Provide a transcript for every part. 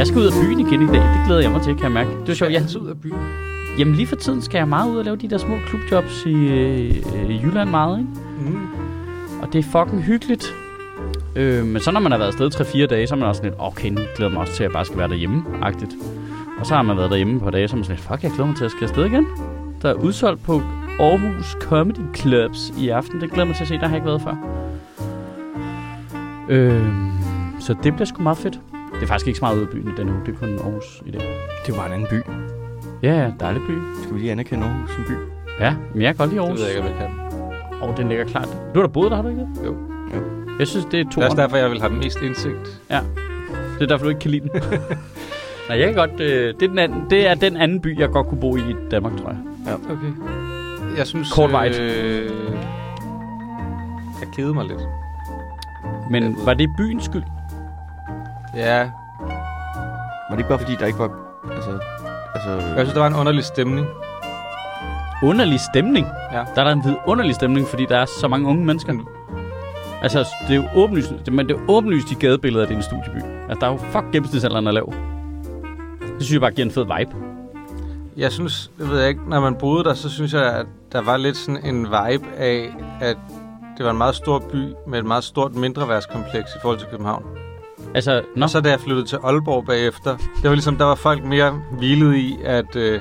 Jeg skal ud af byen igen i dag. Det glæder jeg mig til, kan jeg mærke. Det er sjovt. Jeg, ud af byen. jamen lige for tiden skal jeg meget ud og lave de der små klubjobs i øh, Jylland meget, ikke? Mm. Og det er fucking hyggeligt. Øh, men så når man har været afsted 3-4 dage, så er man også sådan lidt, okay, nu glæder jeg mig også til, at jeg bare skal være derhjemme-agtigt. Og så har man været derhjemme på dage, så er man sådan lidt, fuck, jeg glæder mig til at skal afsted igen. Der er udsolgt på Aarhus Comedy Clubs i aften. Det glæder mig til at se, der har jeg ikke været før. Øh, så det bliver sgu meget fedt. Det er faktisk ikke så meget ude af byen i denne uge, det er kun Aarhus i dag. Det var en anden by. Ja, ja, dejlig by. Skal vi lige anerkende Aarhus som by? Ja, men jeg kan godt lide Det Aarhus. ved jeg ikke, om jeg kan. Og den ligger klart. Du har da boet der, har du ikke det? Jo. Jo. Jeg synes, det er to Det er også derfor, jeg vil have mest indsigt. Det er derfor, du ikke kan lide den. Nej, jeg kan godt... Øh, det, er den anden, det er den anden by, jeg godt kunne bo i i Danmark, tror jeg. Okay. Jeg synes... Kortvarigt. Øh, jeg keder mig lidt. Men var det byens skyld? Ja, Var det ikke bare fordi, der ikke var... Altså... Altså... jeg synes, der var en underlig stemning. Underlig stemning. Ja. Der er der en vidunderlig stemning, fordi der er så mange unge mennesker. Men- Altså, det er jo åbenlyst, det, men det er åbenlyst i gadebilledet, at det er en studieby. Altså, der er jo fuck gennemsnitsalderen er lav. Det synes jeg bare giver en fed vibe. Jeg synes, det ved jeg ikke, når man boede der, så synes jeg, at der var lidt sådan en vibe af, at det var en meget stor by med et meget stort mindreværdskompleks i forhold til København. Altså, nå, Og så da jeg flyttede til Aalborg bagefter, det var ligesom, der var folk mere hvilet i, at øh,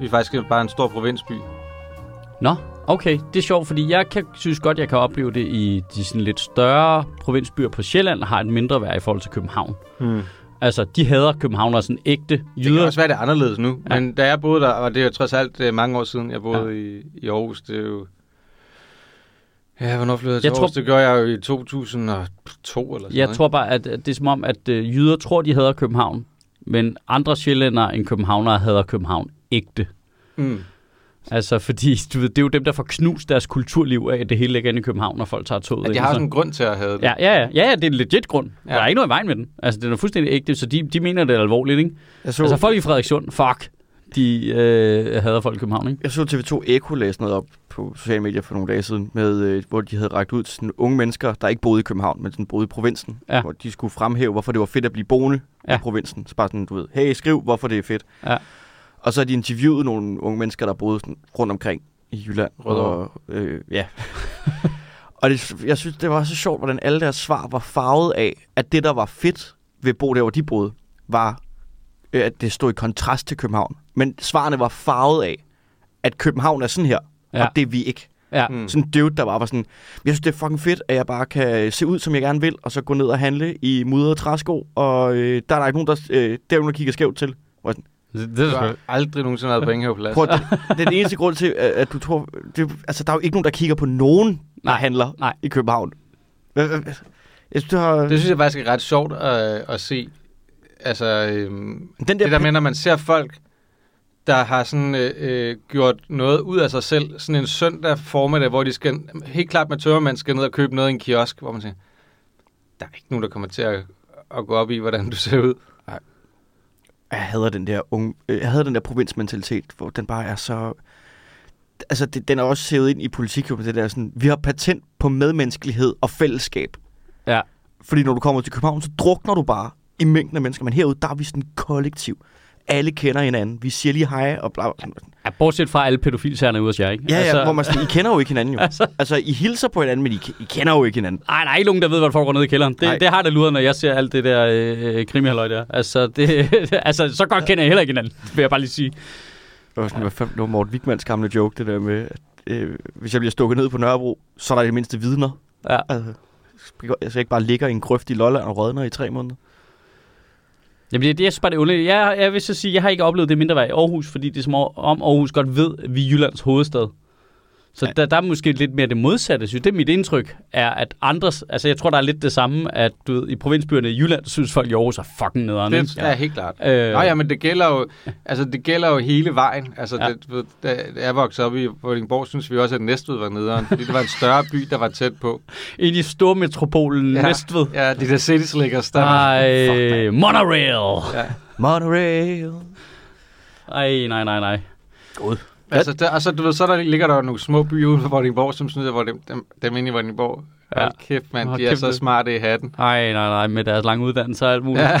vi faktisk er bare en stor provinsby. nå, okay, det er sjovt, fordi jeg kan, synes godt, jeg kan opleve det i de sådan lidt større provinsbyer på Sjælland, har et mindre værd i forhold til København. Hmm. Altså, de hader København sådan ægte Det kan jyder. også være, det er anderledes nu. Ja. Men da jeg boede der, og det er jo trods alt øh, mange år siden, jeg boede Ja. i, i Aarhus, det er jo... Ja, hvornår flyttede jeg til Jeg jeg tror- Aarhus? Det gør jeg jo i 2002 eller sådan Jeg noget, tror bare, at det er som om, at øh, jyder tror, de hader København. Men andre sjællændere end københavnere hader København ægte. Mm. Altså, fordi du ved, det er jo dem, der får knust deres kulturliv af, at det hele ligger inde i København, når folk tager toget. Ind de har så- sådan en grund til at have det. Ja, ja, ja, ja, ja, det er en legit grund. Ja. Ja. Der er ikke noget i vejen med den. Altså, det er fuldstændig ægte, så de, de mener det er alvorligt, ikke? Jeg så, Altså, folk i Frederikssund, fuck, de øh, hader folk i København, ikke? jeg så TV2 Eko læse noget op på sociale medier for nogle dage siden, med, øh, hvor de havde rækket ud til sådan unge mennesker, der ikke boede i København, men sådan boede i provinsen. Ja. Hvor de skulle fremhæve, hvorfor det var fedt at blive boende ja. Ja. i provinsen. Så bare sådan, du ved, hey, skriv, hvorfor det er fedt. Ja. Og så har de interviewet nogle unge mennesker, der boede sådan rundt omkring i Jylland. Rødovre. Og, øh, ja. og det, jeg synes, det var så sjovt, hvordan alle deres svar var farvet af, at det, der var fedt ved at bo der, hvor de boede, var, øh, at det stod i kontrast til København. Men svarene var farvet af, at København er sådan her, ja. Og det er vi ikke. Ja. Mm. Sådan en dude, der bare var sådan, jeg synes, det er fucking fedt, at jeg bare kan se ud, som jeg gerne vil, og så gå ned og handle i mudrede træsko, og øh, der er der ikke nogen, der, øh, der er nogen, der kigger skævt til. Det, det Du er har aldrig nogensinde været på Ingehaveplads. Prøv, det, er den eneste grund til, at, at du tror... Det, altså, der er jo ikke nogen, der kigger på nogen, der Nej, handler nej. i København. Jeg synes, du har... Det synes jeg faktisk er ret sjovt at, at se. Altså, øhm, den der, det der med, når man ser folk, der har sådan øh, øh, gjort noget ud af sig selv, sådan en søndag formiddag, hvor de skal, helt klart med tørremand skal ned og købe noget i en kiosk, hvor man siger, der er ikke nogen, der kommer til at, at gå op i, hvordan du ser ud. Jeg hader den der unge, øh, jeg hader den der provinsmentalitet, hvor den bare er så... Altså, det, den er også sævet ind i politik, jo, det der sådan, vi har patent på medmenneskelighed og fællesskab. Ja. Fordi når du kommer til København, så drukner du bare i mængden af mennesker. Men herude, der er vi sådan kollektiv. Alle kender hinanden. Vi siger lige hej og bla. Ja, bortset fra alle pædofilsagerne ude hos jer, ikke? Ja, altså, ja, hvor man sådan, I kender jo ikke hinanden jo. Altså- Altså, I hilser på hinanden, men I, I kender jo ikke hinanden. Ej, der er ikke nogen, der ved, hvad der foregår nede i kælderen. Nej. Det, det har det luret, når jeg ser alt det der øh, krimihalløj der. Altså, det, altså, så godt kender jeg heller ikke hinanden, vil jeg bare lige sige. Det var, sådan, det var Morten Wigmans gamle joke, det der med, at øh, hvis jeg bliver stukket ned på Nørrebro, så er der i det mindste vidner. Ja. Altså, så jeg ikke bare ligger i en grøft i Lolland og rådner i tre måneder. Jamen, det, det synes bare det underlige. Jeg, jeg vil så sige, jeg har ikke oplevet det mindre værd i Aarhus, fordi det er som om Aarhus godt ved, at vi er Jyllands hovedstad. Så Ja. der, der er måske lidt mere det modsatte, synes. Det er mit indtryk, er, at andres... Altså, jeg tror, der er lidt det samme, at du ved, i provinsbyerne i Jylland, synes folk i Aarhus er fucking nederen. Det er helt klart. Øh, Nå ja, men det gælder jo, altså, det gælder jo hele vejen. Altså, Ja. det, da jeg voksede op i Vordingborg, synes vi også, at Næstved var nederen, fordi det var en større by, der var tæt på. Ind i stormetropolen ja. Ja. Næstved. Ja, de der city slickers, der. Ej, monorail. Ja. Monorail. Ej, nej, nej, nej. God. Altså, der, og så, du ved, så der ligger der nogle små byer uden for Vordingborg, som synes, hvor dem, dem, dem inde i Vordingborg. Ja. Ja. Hold kæft, mand. Hold De er kæft, så det- smarte i hatten. Nej, nej, nej, med deres lange uddannelse og alt muligt. Ja.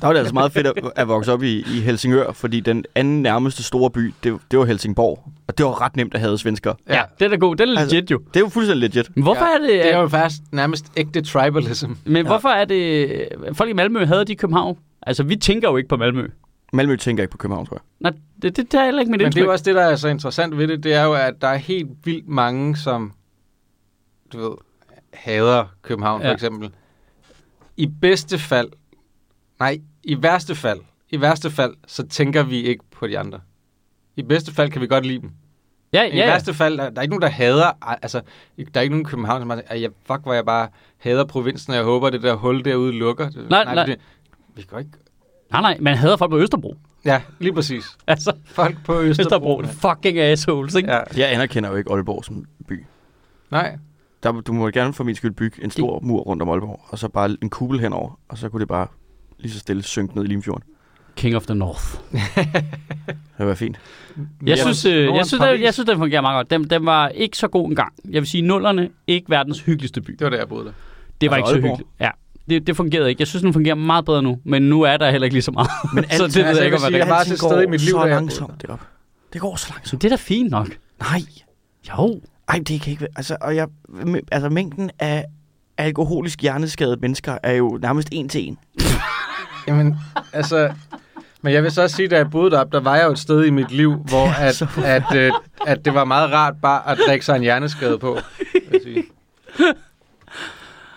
Der var det altså meget fedt at, at vokse op i, i Helsingør, fordi den anden nærmeste store by, det, det var Helsingborg. Og det var ret nemt at have svensker. ja. det er da god. Det er Altså, legit jo. Det er jo fuldstændig legit. Men hvorfor Ja, er det... Det er jo faktisk nærmest ægte tribalism. Men Ja. hvorfor er det... Folk i Malmø havde de i København? Altså, vi tænker jo ikke på Malmø. Malmø tænker ikke på København, tror jeg. Nej, det, det, det er heller ikke mit Men det indtryk. er jo også det, der er så interessant ved det, det er jo, at der er helt vildt mange, som, du ved, hader København Ja. for eksempel. I bedste fald, nej, i værste fald, i værste fald, så tænker vi ikke på de andre. I bedste fald kan vi godt lide dem. Ja, I ja, ja. værste fald, der der er ikke nogen, der hader, altså, der er ikke nogen i København, som bare siger, fuck, hvor jeg bare hader provinsen, og jeg håber, det der hul derude lukker. Nej, nej. Det, vi kan ikke... Nej, nej, man hader folk på Østerbro. Ja, lige præcis. Altså, Folk på Østerbro. Østerbro, fucking assholes, ikke? Ja, Jeg anerkender jo ikke Aalborg som by. nej. Der, du må gerne for min skyld bygge en stor mur rundt om Aalborg, og så bare en kugle henover, og så kunne det bare lige så stille synke ned i Limfjorden. King of the North. Det være fint. Jeg synes, øh, jeg, synes, den, jeg synes, den fungerer meget godt. Den, den var ikke så god engang. Jeg vil sige, nullerne, ikke verdens hyggeligste by. Det var der, jeg boede der. Det var Altså ikke så Aalborg? hyggeligt. Ja. Det, det fungerede ikke. Jeg synes, den fungerer meget bedre nu. Men nu er der heller ikke lige så meget. Men så det ved altså, jeg ikke, jeg hvad vil det sige, er. jeg var til stede i mit liv, så jeg langsomt det op. Det går så langsomt. Så det er da fint nok. Nej. Jo. Ej, det kan ikke være. Altså, og jeg, altså mængden af alkoholisk hjerneskadede mennesker er jo nærmest en til en. Jamen, altså... Men jeg vil så også sige, da jeg boede deroppe, der var jeg jo et sted i mit liv, hvor at, så- at, øh, at det var meget rart bare at drikke sig en hjerneskade på. vil jeg sige.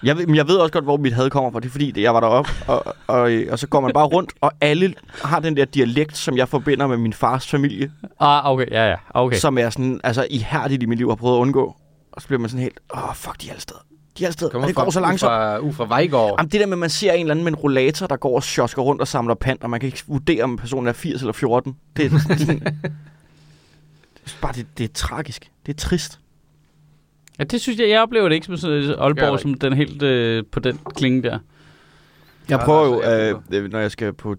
Jeg ved, men jeg ved også godt, hvor mit had kommer fra. Det er fordi, det- jeg var deroppe, og, og, og så går man bare rundt, og alle har den der dialekt, som jeg forbinder med min fars familie, Ah, okay. Ja, ja. Okay. som er sådan, altså ihærdigt i mit liv har prøvet at undgå. Og så bliver man sådan helt, åh, oh, fuck, de er alle steder. De er alle steder, og det går fra, så langsomt. Fra, u fra Vejgaard. Jamen, det der med, at man ser en eller anden med en rollator, der går og sjosker rundt og samler pant, og man kan ikke vurdere, om personen er 80 eller 14. Det er sådan... er bare, det, det er tragisk. Det er trist. Ja, det synes jeg, jeg oplever det ikke som sådan Aalborg, som den helt øh, på den klinge der. Jeg prøver jo, altså, jeg øh, når jeg skal på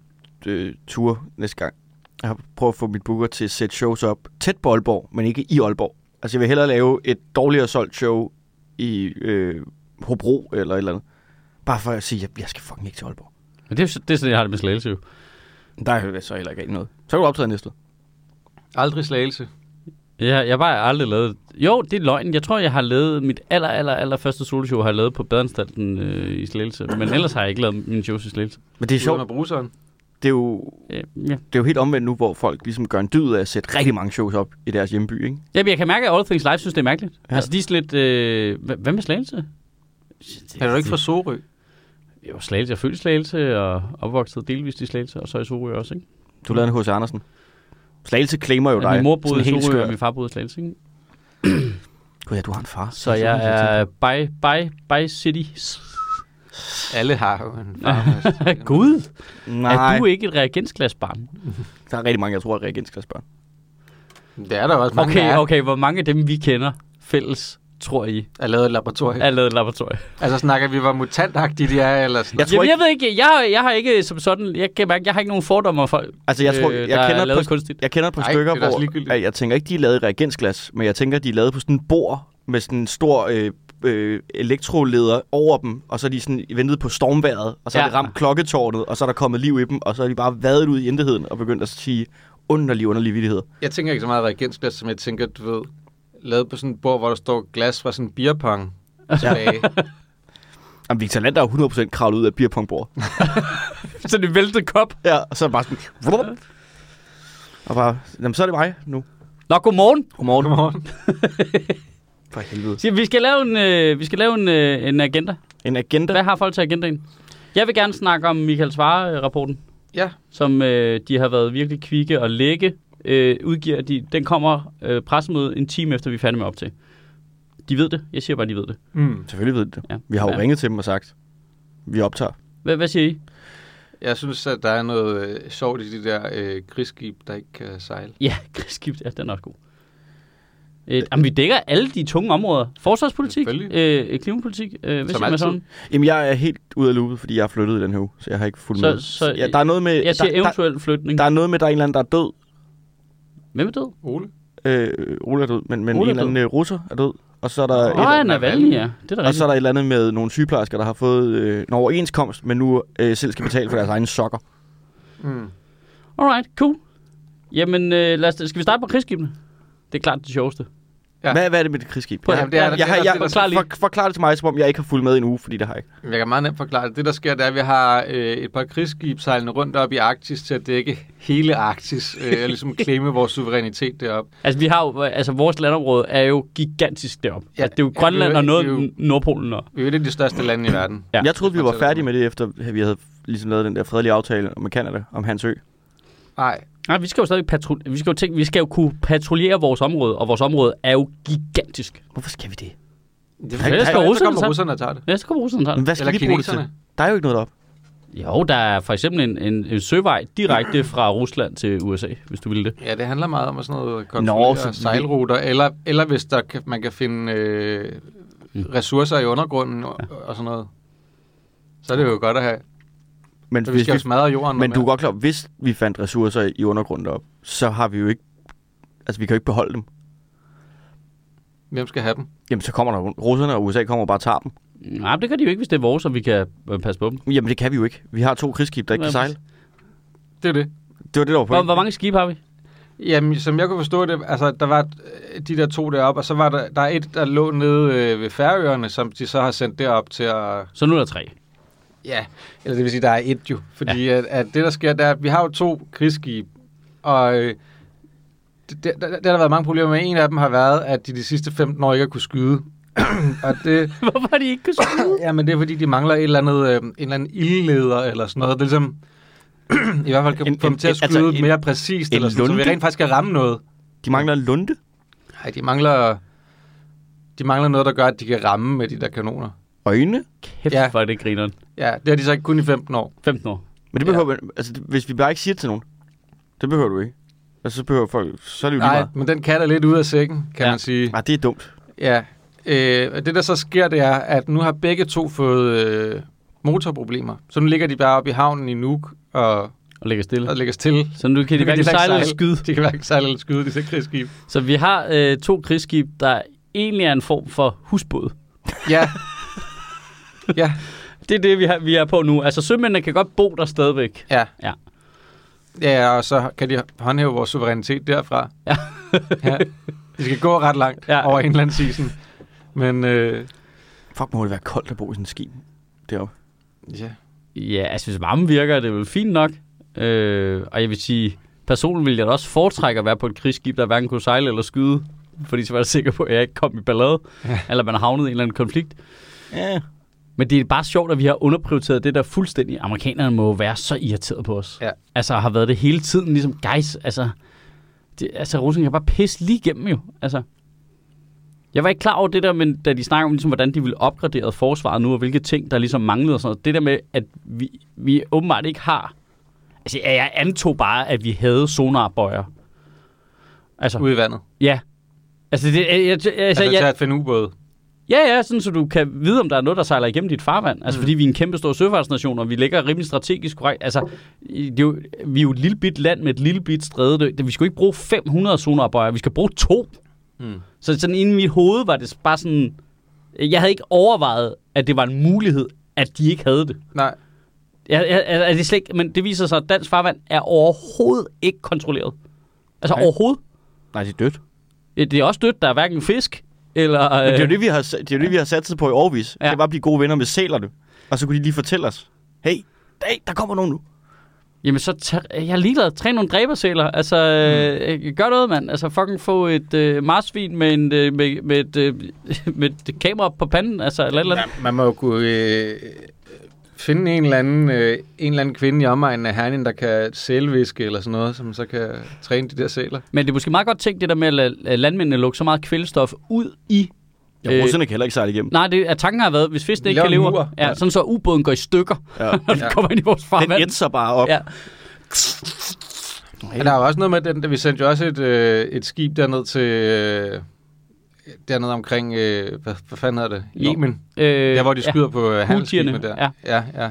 øh, tur næste gang, jeg har prøvet at få mit booker til at sætte shows op tæt på Aalborg, men ikke i Aalborg. Altså, jeg vil hellere lave et dårligere solgt show i øh, Hobro eller et eller andet. Bare for at sige, at jeg skal fucking ikke til Aalborg. Men det, er- det er sådan, jeg har det med slagelse jo. Der er så heller ikke noget. Så kan du optræde næste. Aldrig slagelse. Ja, jeg har bare aldrig lavet... Jo, det er løgn. Jeg tror, jeg har lavet mit aller, aller, aller første soloshow, har jeg lavet på Badeanstalten øh, i Slagelse. Men ellers har jeg ikke lavet min shows i Slagelse. Men det er sjovt. med bruseren. Det er jo Øh, ja. det er jo helt omvendt nu, hvor folk ligesom gør en dyd af at sætte rigtig mange shows op i deres hjemby, ikke? Jamen, jeg kan mærke, at All Things Live synes, det er mærkeligt. Ja. Altså, de er lidt... Øh, hva- hvad med Slagelse? Er du ikke fra Sorø? Var Slagelse. Jeg i Slagelse og opvokset delvist i Slagelse, og så i Sorø også, ikke? Du lavede en H.C. Andersen. Slagelse claimer jo Ja, dig. min mor boede i helt Sorø, og min far boede i Slagelse, ikke? Gud ja, du har en far. Så jeg er by, by, by city. Alle har jo en far. Gud, Nej, er du ikke et reagensglasbarn? der er rigtig mange, jeg tror, er reagensklassebørn. Det er der også mange, Okay, der er, okay, hvor mange af dem, vi kender fælles, tror I, er lavet et laboratorium. er lavet et laboratorium? Altså snakker vi, hvor mutantagtige de er, eller sådan Jeg tror Jamen, ikke- jeg ved ikke, jeg, har- jeg har ikke som sådan, jeg kan mærke, jeg har ikke nogen fordomme for folk, Altså, jeg tror, øh, jeg, der er kender lavet et par, kunstigt. jeg kender et par Ej, stykker, er hvor jeg, jeg tænker ikke, de er lavet i reagensglas, men jeg tænker, de er lavet på sådan en bord med sådan en stor øh, øh, elektroleder over dem, og så er de sådan ventet på stormværet, og så ja. er det ramt klokketårnet, og så er der kommet liv i dem, og så er de bare vadet ud i intetheden og begyndt at sige underlige, underlige vittigheder. Jeg tænker ikke så meget reagensglas, som jeg tænker, du ved, lavet på sådan et bord, hvor der står glas fra sådan en beerpong tilbage. Jamen, Victor Lander er jo 100% kravlet ud af et beerpongbord. Så det væltede kop. ja, og så er det bare sådan... Vrup. Og bare, jamen, så er det mig nu. Nå, godmorgen. Godmorgen. Godmorgen. For helvede. Så vi skal lave en, øh, vi skal lave en, øh, en agenda. En agenda. Hvad har folk til agendaen? Jeg vil gerne snakke om Michael Svare-rapporten, Ja, som øh, de har været virkelig kvikke og lægge. Øh, udgiver de, den kommer øh, pressemøde en time efter, vi er færdige med op til. De ved det. Jeg siger bare, de ved det. mm. Selvfølgelig ved de det. Ja. Vi har jo Ja. ringet til dem og sagt, vi optager. Hvad, hvad siger I? jeg synes, at der er noget øh, sjovt i de der øh, krigsskib, der ikke kan sejle. Ja, krigsskib, ja, den er også god. Øh, jamen, vi dækker alle de tunge områder. Forsvarspolitik, øh, klimapolitik, øh, hvad siger man sådan? Jamen, jeg er helt ude af loopet, fordi jeg har flyttet i den her uge, så jeg har ikke fulgt Så- med. så- ja, der er noget med, Jeg siger der, der, eventuel flytning. der er noget med, der er en eller anden, der er død. Hvem er død? Ole? Øh, Ole er død, men, men Ole en er eller anden øh, russer er død. Og så er der, et, oh, ja, Navalny. Ja. Det er og så er der et eller andet med nogle sygeplejersker, der har fået øh, en overenskomst, men nu øh, selv skal betale for deres egne sokker. Mm. Alright, cool. Jamen, øh, lad os, skal vi starte på krigsskibene? Det er klart det sjoveste. Ja. Hvad, hvad er det med det krigsskib? Ja, det er- jeg, det jeg, har- det jeg, er- forklar for, forklar det til mig, som om jeg ikke har fulgt med i en uge, fordi det har jeg ikke. Jeg kan meget nemt forklare det. Det, der sker, det er, at vi har øh, et par krigsskib sejlende rundt op i Arktis til at dække hele Arktis, øh, og ligesom klemme vores suverænitet deroppe. Altså, vi har jo, altså, vores landområde er jo gigantisk deroppe. Ja, Ja, altså, det er jo ja, Grønland det er og noget det er jo- Nordpolen. Og, Vi er jo et af de største lande i verden. Ja. Ja. Jeg troede, vi var færdige med det, efter at vi havde ligesom lavet den der fredelige aftale med Canada om hans ø. Nej, nej, vi skal jo stadig patruljere. Vi skal jo, tænke, vi skal jo kunne patruljere vores område, og vores område er jo gigantisk. Hvorfor skal vi det? det Ja, er skal så russerne kommer tage. russerne og tager det. Ja, så kommer russerne tage Men det. hvad skal Eller vi bruge det til? Der er jo ikke noget op. Jo, der er for eksempel en, en, en søvej direkte fra Rusland til USA, hvis du vil det. Ja, det handler meget om at sådan noget kontrollere så vi- sejlruter, eller, eller hvis der kan, man kan finde øh, Mm. ressourcer i undergrunden og, og sådan noget. Så er det jo godt at have. Men, Så vi hvis skal vi, smadre jorden. men du er godt klar, hvis vi fandt ressourcer i undergrunden op, så har vi jo ikke... Altså, vi kan jo ikke beholde dem. Hvem skal have dem? Jamen, så kommer der russerne, og USA kommer og bare tager dem. Nej, det kan de jo ikke, hvis det er vores, og vi kan øh, passe på dem. Jamen, det kan vi jo ikke. Vi har to krigsskib, der ikke kan Jamen, sejle. Det er det. Det var det, der var Hvor, på. hvor mange skibe har vi? Jamen, som jeg kunne forstå det, altså, der var øh, de der to deroppe, og så var der, der er et, der lå nede øh, ved Færøerne, som de så har sendt derop til at... Så nu er der tre. Ja, eller det vil sige, der er et jo. Fordi ja. at, at det, der sker, der er, at vi har jo to krigsskib, og øh, det, der, der, der har været mange problemer med. En af dem har været, at de de sidste 15 år ikke har kunne skyde. og det, Hvorfor har de ikke kunnet skyde? ja, men det er fordi, de mangler et eller andet, øh, en eller anden ildleder eller sådan noget. Det er ligesom, i hvert fald kan En- få dem til at altså skyde en- mere præcist, en eller sådan, så vi rent faktisk kan ramme noget. De mangler en lunde. Nej, de mangler, de mangler noget, der gør, at de kan ramme med de der kanoner. Øjne. Kæft, Ja. hvor er det grineren. Ja, det har de så ikke kun i 15 år. 15 år. Men det behøver ja. altså, det- hvis vi bare ikke siger det til nogen. Det behøver du ikke. Altså, så behøver folk, så er det jo lige Nej, meget. men den kat er lidt ude af sækken, kan Ja. man sige. Nej, det er dumt. Ja, øh, det der så sker, det er, at nu har begge to fået øh, motorproblemer. Så nu ligger de bare oppe i havnen i Nuuk og, Og ligger stille. og ligger stille. Så nu kan de kan hverken de heller ikke sejle eller sejle. skyde. De kan hverken sejle eller skyde, de er krigsskib. Så vi har øh, to krigsskib, der egentlig er en form for husbåd. Ja. ja, Det er det, vi, har, vi er på nu. Altså, sømændene kan godt bo der stadigvæk. ja. Ja. Ja, og så kan de håndhæve vores suverænitet derfra. Ja. ja. De skal gå ret langt Ja. over indlandsisen. Men øh, Fuck, må det være koldt at bo i sådan en skib deroppe. ja, Ja, altså, hvis varmen virker, er det vel fint nok. Øh, og jeg vil sige, personligt ville jeg da også foretrække at være på et krigsskib, der hverken kunne sejle eller skyde. Fordi så var jeg sikker på, at jeg ikke kom i ballade. Ja. Eller man har havnet i en eller anden konflikt. Ja. Men det er bare sjovt, at vi har underprioriteret det der fuldstændig. Amerikanerne må være så irriteret på os. Ja. Altså har været det hele tiden, ligesom guys. Altså, det, altså Rusland kan bare pisse lige igennem jo. Altså, jeg var ikke klar over det der, men da de snakker om, ligesom, hvordan de ville opgradere forsvaret nu, og hvilke ting, der ligesom manglede og sådan noget. Det der med, at vi, vi åbenbart ikke har... Altså, jeg antog bare, at vi havde sonarbøjer. Altså, ude i vandet. ja. Altså, det, jeg, jeg, altså, Altså, jeg, til at finde ubåde. Ja, ja, sådan så du kan vide, om der er noget, der sejler igennem dit farvand. Altså, Mm. fordi vi er en kæmpe stor søfartsnation, og vi ligger rimelig strategisk korrekt. Altså, det er jo, vi er jo et lille bit land med et lille bit stræde. Det- Vi skal jo ikke bruge 500 sonarbøjer, vi skal bruge to. Mm. Så sådan inde i mit hoved var det bare sådan... Jeg havde ikke overvejet, at det var en mulighed, at de ikke havde det. Nej, Jeg, jeg, jeg, er det slet ikke, men det viser sig, at dansk farvand er overhovedet ikke kontrolleret. Altså Nej. overhovedet. Nej, det er dødt. Det er også dødt, der er hverken fisk, eller... Men det er jo øh, det, vi har, det er jo det, vi har sat på i årvis. Ja. Det er bare at blive gode venner med sælerne. Og så kunne de lige fortælle os. Hey, hey der kommer nogen nu. Jamen, så tag, jeg er ligeglad. Træn nogle dræbersæler. Altså, mm. øh, gør noget, mand. Altså, fucking få et øh, marsvin med, en, øh, med, med, et, øh, med et kamera på panden. Altså, eller et eller andet. Ja, man må jo kunne øh, finde en eller, anden, øh, en eller anden kvinde i omegnen af Herning, der kan sælviske eller sådan noget, som så kan træne de der sæler. Men det er måske meget godt tænkt, det der med at lade landmændene lukke så meget kvælstof ud i... Ja, Øh, russerne kan heller ikke sejle igennem. Nej, det, at tanken har været, hvis fisken ikke kan leve... Ja, Ja. sådan så ubåden går i stykker, Ja. når de Ja. kommer ind i vores Den farvand. ætser bare op. Ja. Men der er jo også noget med, den, vi sendte jo også et, øh, et skib derned til... Øh, dernede omkring, øh, hvad, hvad fanden hedder det? Yemen. Øh, Der, hvor de skyder på øh, handelsskibene der. Ja, ja.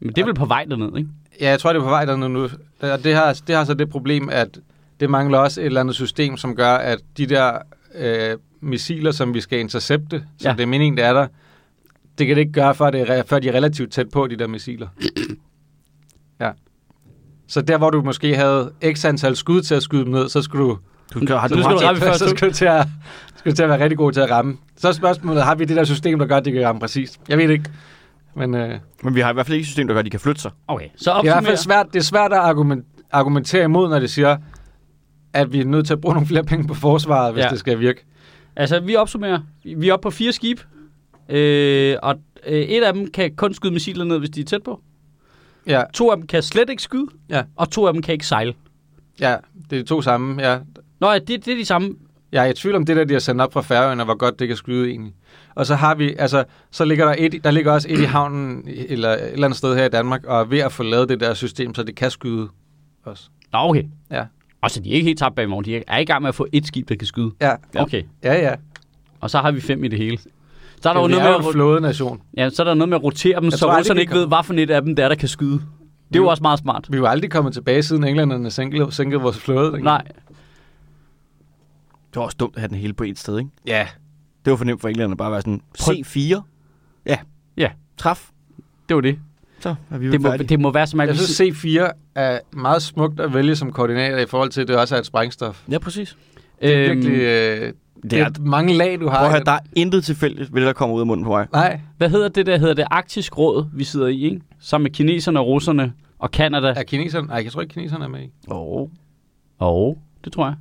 Men det er vel på vej derned, ikke? Ja, jeg tror, det er på vej dernede nu. Det, det, har, det har så det problem, at det mangler også et eller andet system, som gør, at de der øh, missiler, som vi skal intercepte, som Ja. ja. det er meningen, det er der, det kan det ikke gøre, før, det er, før de er relativt tæt på, de der missiler. ja. Så der, hvor du måske havde x antal skud til at skyde dem ned, så skulle du, Du skal, har Så du nu skal du haft- ramme først, så du. skulle du til at, skulle du til at være rigtig god til at ramme. Så er spørgsmålet, har vi det der system, der gør, at de kan ramme præcist? Jeg ved det ikke. Men øh, Men vi har i hvert fald ikke et system, der gør, at de kan flytte sig. Okay, så det er i hvert fald svært, det er svært at argument, argumentere imod, når det siger, at vi er nødt til at bruge nogle flere penge på forsvaret, hvis Ja. det skal virke. Altså, vi opsummerer. Vi er oppe på fire skib. Øh, og øh, et af dem kan kun skyde missiler ned, hvis de er tæt på. Ja, To af dem kan slet ikke skyde. Ja. Og to af dem kan ikke sejle. ja det er to samme. Ja. Nå, ja, det, det er de samme. Jeg er i tvivl om det der, de har sendt op fra Færøerne, hvor godt det kan skyde egentlig. Og så har vi, altså, så ligger der et, der ligger også et i havnen, eller et eller andet sted her i Danmark, og er ved at få lavet det der system, så det kan skyde også. Nå, okay. Ja. Og så de er ikke helt tabt bag morgen. De er i gang med at få et skib, der kan skyde. Ja, Ja. Okay. ja, ja. Og så har vi fem i det hele. Så er der jo vi noget er med at, en flådenation. ja, så er der noget med at rotere dem, Jeg så tror russerne ikke ved, hvad for et af dem der, der kan skyde. Det er jo også meget smart. Vi er jo aldrig kommet tilbage, siden englænderne sænkede, sænkede vores flåde. ikke? Nej, Det var også dumt at have den hele på et sted, ikke? Ja, Det var for nemt for englænderne bare at være sådan, Prøv- C4? Ja. Ja. Træf. det var det. Så er vi Det må, færdige. det må være som jeg at synes C4 er meget smukt at vælge som koordinater i forhold til, at det også er et sprængstof. Ja, præcis. Det er Øhm, virkelig... Øh, det det er- er mange lag, du har. Prøv at høre, der er intet tilfældigt ved det, der kommer ud af munden på mig. Nej, Hvad hedder det der? Hedder det Arktisk Råd, vi sidder i, ikke? Sammen med kineserne og russerne og Kanada. er kineserne... Nej, jeg tror ikke, kineserne er med i. Åh. Oh. Og det tror jeg.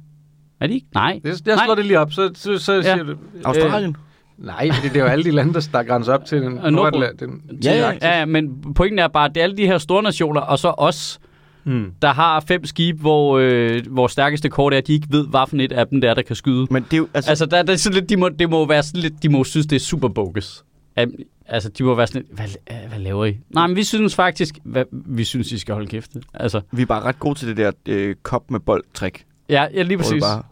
Er de ikke? Nej. Det, jeg Nej. slår det lige op, så, så, så Ja. siger du... Australien? Nej, fordi det er jo alle de lande, der, der grænser op til den. Nordatlant. Den, Ja, ja, Ja, men pointen er bare, at det er alle de her store nationer, og så os, Hmm. der har fem skibe, hvor øh, vores stærkeste kort er, at de ikke ved, hvad for et af dem der, der kan skyde. Men det er jo, altså, Altså, der, der er sådan lidt, de må, det må være sådan lidt, de må synes, det er super bogus. Um, altså, de må være sådan lidt, hvad, øh, hvad laver I? Nej, men vi synes faktisk, hvad, vi synes, I skal holde kæft. Altså, vi er bare ret gode til det der øh, kop med bold-trick. ja, ja lige Hvor præcis. Bare,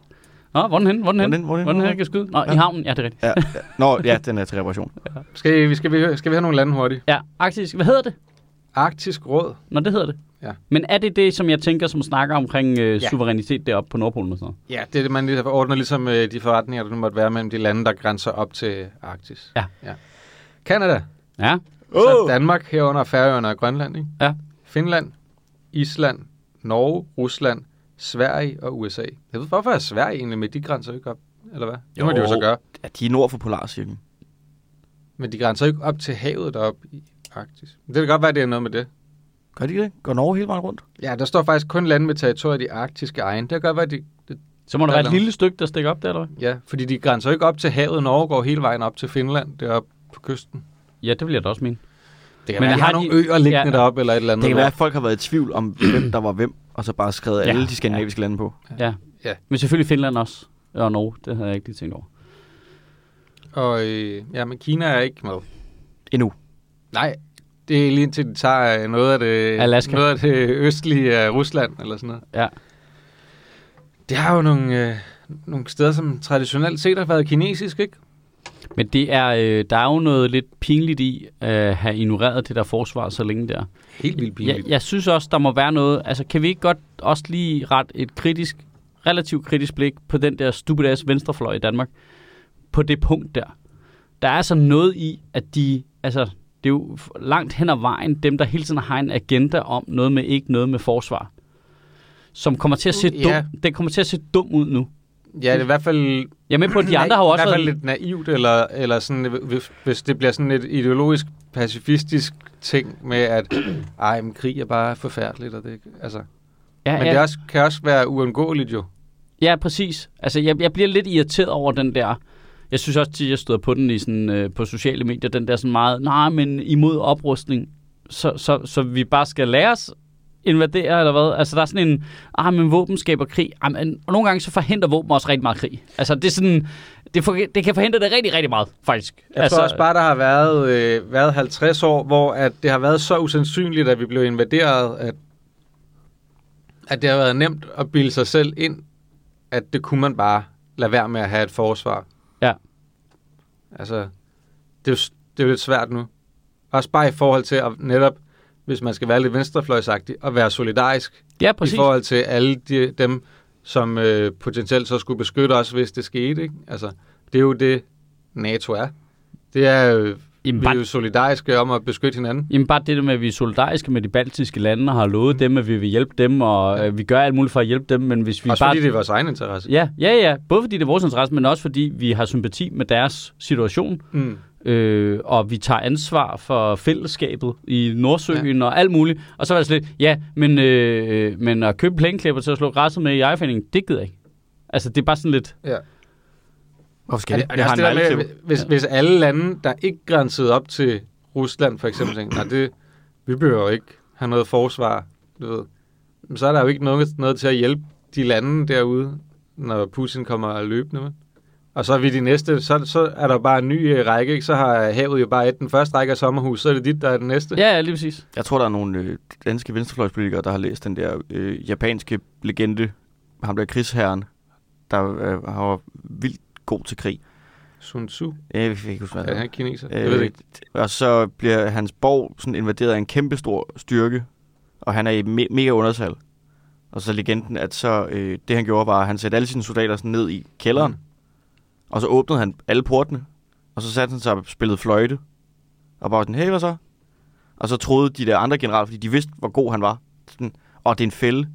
Nå, hvor er den hen? Hvor er den hen? Hvordan- hvordan- Hvordan her kan skyde? Nå, Ja. i havnen. Ja, det er rigtigt. ja, ja. Nå, ja, den er til reparation. Skal, vi, skal, vi, skal vi have nogle lande hurtigt? Ja, arktisk. Hvad hedder det? Arktisk Råd. Nå, det hedder det. Ja. Men er det det, som jeg tænker, som snakker omkring øh, Ja. suverænitet deroppe på Nordpolen og sådan noget? Ja, det er det, man lige ordner ligesom øh, de forretninger, der nu måtte være mellem de lande, der grænser op til Arktis. Ja. ja. Kanada. Ja. Så Åh! Danmark herunder Færøerne og Grønland, ikke? Ja. Finland, Island, Norge, Rusland, Sverige og USA. Jeg ved, hvorfor er Sverige egentlig med? De grænser jo ikke op, eller hvad? Det må de jo så gøre. Ja, de er nord for Polarcirklen. Men de grænser ikke op til havet deroppe i Arktis. Men det kan godt være, det er noget med det. Gør de ikke det? Går Norge hele vejen rundt? Ja, der står faktisk kun lande med territoriet i arktiske egen. Det kan godt være, de, det, Så må der Der er være et lille stykke, der stikker op der, eller hvad? ja, fordi de grænser jo ikke op til havet. Norge går hele vejen op til Finland, deroppe på kysten. Ja, det vil jeg da også mene. Det kan Men være, de har har nogle de- øer liggende Ja. deroppe, eller et eller andet. Det kan være, at folk har været i tvivl om, hvem der var hvem, og så bare skrevet Ja. alle de skandinaviske lande på. Ja. Ja. Men selvfølgelig Finland også. Og Norge, det havde jeg ikke lige tænkt over. Og øh, ja, men Kina er ikke med. Endnu. Nej, det er lige indtil de tager øh, noget af det, Alaska. noget af det østlige af Rusland, eller sådan noget. Ja. Det har jo nogle, øh, nogle steder, som traditionelt set har været kinesisk, ikke? Men det er, øh, der er jo noget lidt pinligt i at have ignoreret det der forsvar så længe der. Helt vildt Jeg, pinligt. jeg synes også, der må være noget... Altså, kan vi ikke godt også lige ret et kritisk, relativt kritisk blik på den der stupid ass venstrefløj i Danmark? På det punkt der. Der er altså noget i, at de... Altså, det er jo langt hen ad vejen dem, der hele tiden har en agenda om noget med ikke noget med forsvar. Som kommer til at se Ja. dum, den kommer til at se dum ud nu. Ja, det er i hvert fald... Jeg er med på, at de andre har jo I også hvert fald været... lidt naivt, eller, eller sådan, hvis, det bliver sådan et ideologisk, pacifistisk ting med, at ej, men krig er bare forfærdeligt, og det, altså... Ja, Men det også, kan også være uundgåeligt jo. Ja, præcis. Altså, jeg, jeg bliver lidt irriteret over den der... Jeg synes også, at jeg støder på den i sådan, øh, på sociale medier, den der sådan meget, nej, men imod oprustning, så, så, så vi bare skal lære os invadere, eller hvad? Altså, der er sådan en, ah, men våben skaber krig. Ah, men, og nogle gange så forhindrer våben også rigtig meget krig. Altså, det er sådan, det, for, det kan forhindre det rigtig, rigtig meget, faktisk. Jeg altså, tror også bare, der har været, øh, været 50 år, hvor at det har været så usandsynligt, at vi blev invaderet, at, at det har været nemt at bilde sig selv ind, at det kunne man bare lade være med at have et forsvar. Ja. Altså, det er, jo, det er jo lidt svært nu. Også bare i forhold til at netop, hvis man skal være lidt venstrefløjsagtig, at være solidarisk Ja, i forhold til alle de, dem, som øh, potentielt så skulle beskytte os, hvis det skete. Ikke? Altså, det er jo det, NATO er. Det er jo, Jamen, vi er jo solidariske om at beskytte hinanden. jamen bare det der med, at vi er solidariske med de baltiske lande, og har lovet dem, at vi vil hjælpe dem, og Ja. øh, vi gør alt muligt for at hjælpe dem, men hvis vi Også bare... fordi det er vores egen interesse. Ja, ja, ja. Både fordi det er vores interesse, men også fordi vi har sympati med deres situation, Mm. Øh, og vi tager ansvar for fællesskabet i Nordsøen ja. og alt muligt. Og så var det slet, ja, men, øh, men at købe plæneklipper til at slå græsset med i ejerforeningen, det gider jeg ikke. Altså, det er bare sådan lidt... Ja. Hvorfor skal det, det? er det det der med, hvis, hvis alle lande, der ikke grænsede op til Rusland for eksempel, tænkte, nej, det, vi behøver jo ikke have noget forsvar, du ved. Men så er der jo ikke noget, noget til at hjælpe de lande derude, når Putin kommer løbende med. Og så er vi de næste, så, så er der bare en ny øh, række, ikke? så har havet jo bare et den første række af sommerhus, så er det dit, der er den næste. Ja, ja, lige præcis. Jeg tror, der er nogle øh, danske venstrefløjspolitikere, der har læst den der øh, japanske legende, ham der krigsherren, der øh, var vildt god til krig. Sun Tzu, Jeg kan ikke huske, hvad er han kineser? Øh, Jeg ved det ikke. Og så bliver hans borg sådan invaderet af en kæmpe stor styrke, og han er i me- mega undertal. Og så legenden, at så øh, det han gjorde var, at han satte alle sine soldater sådan ned i kælderen, Mm. Og så åbnede han alle portene, og så satte han sig og spillede fløjte, og bare sådan, hey, hvad så? Og så troede de der andre generaler, fordi de vidste, hvor god han var, sådan, og det er en fælde.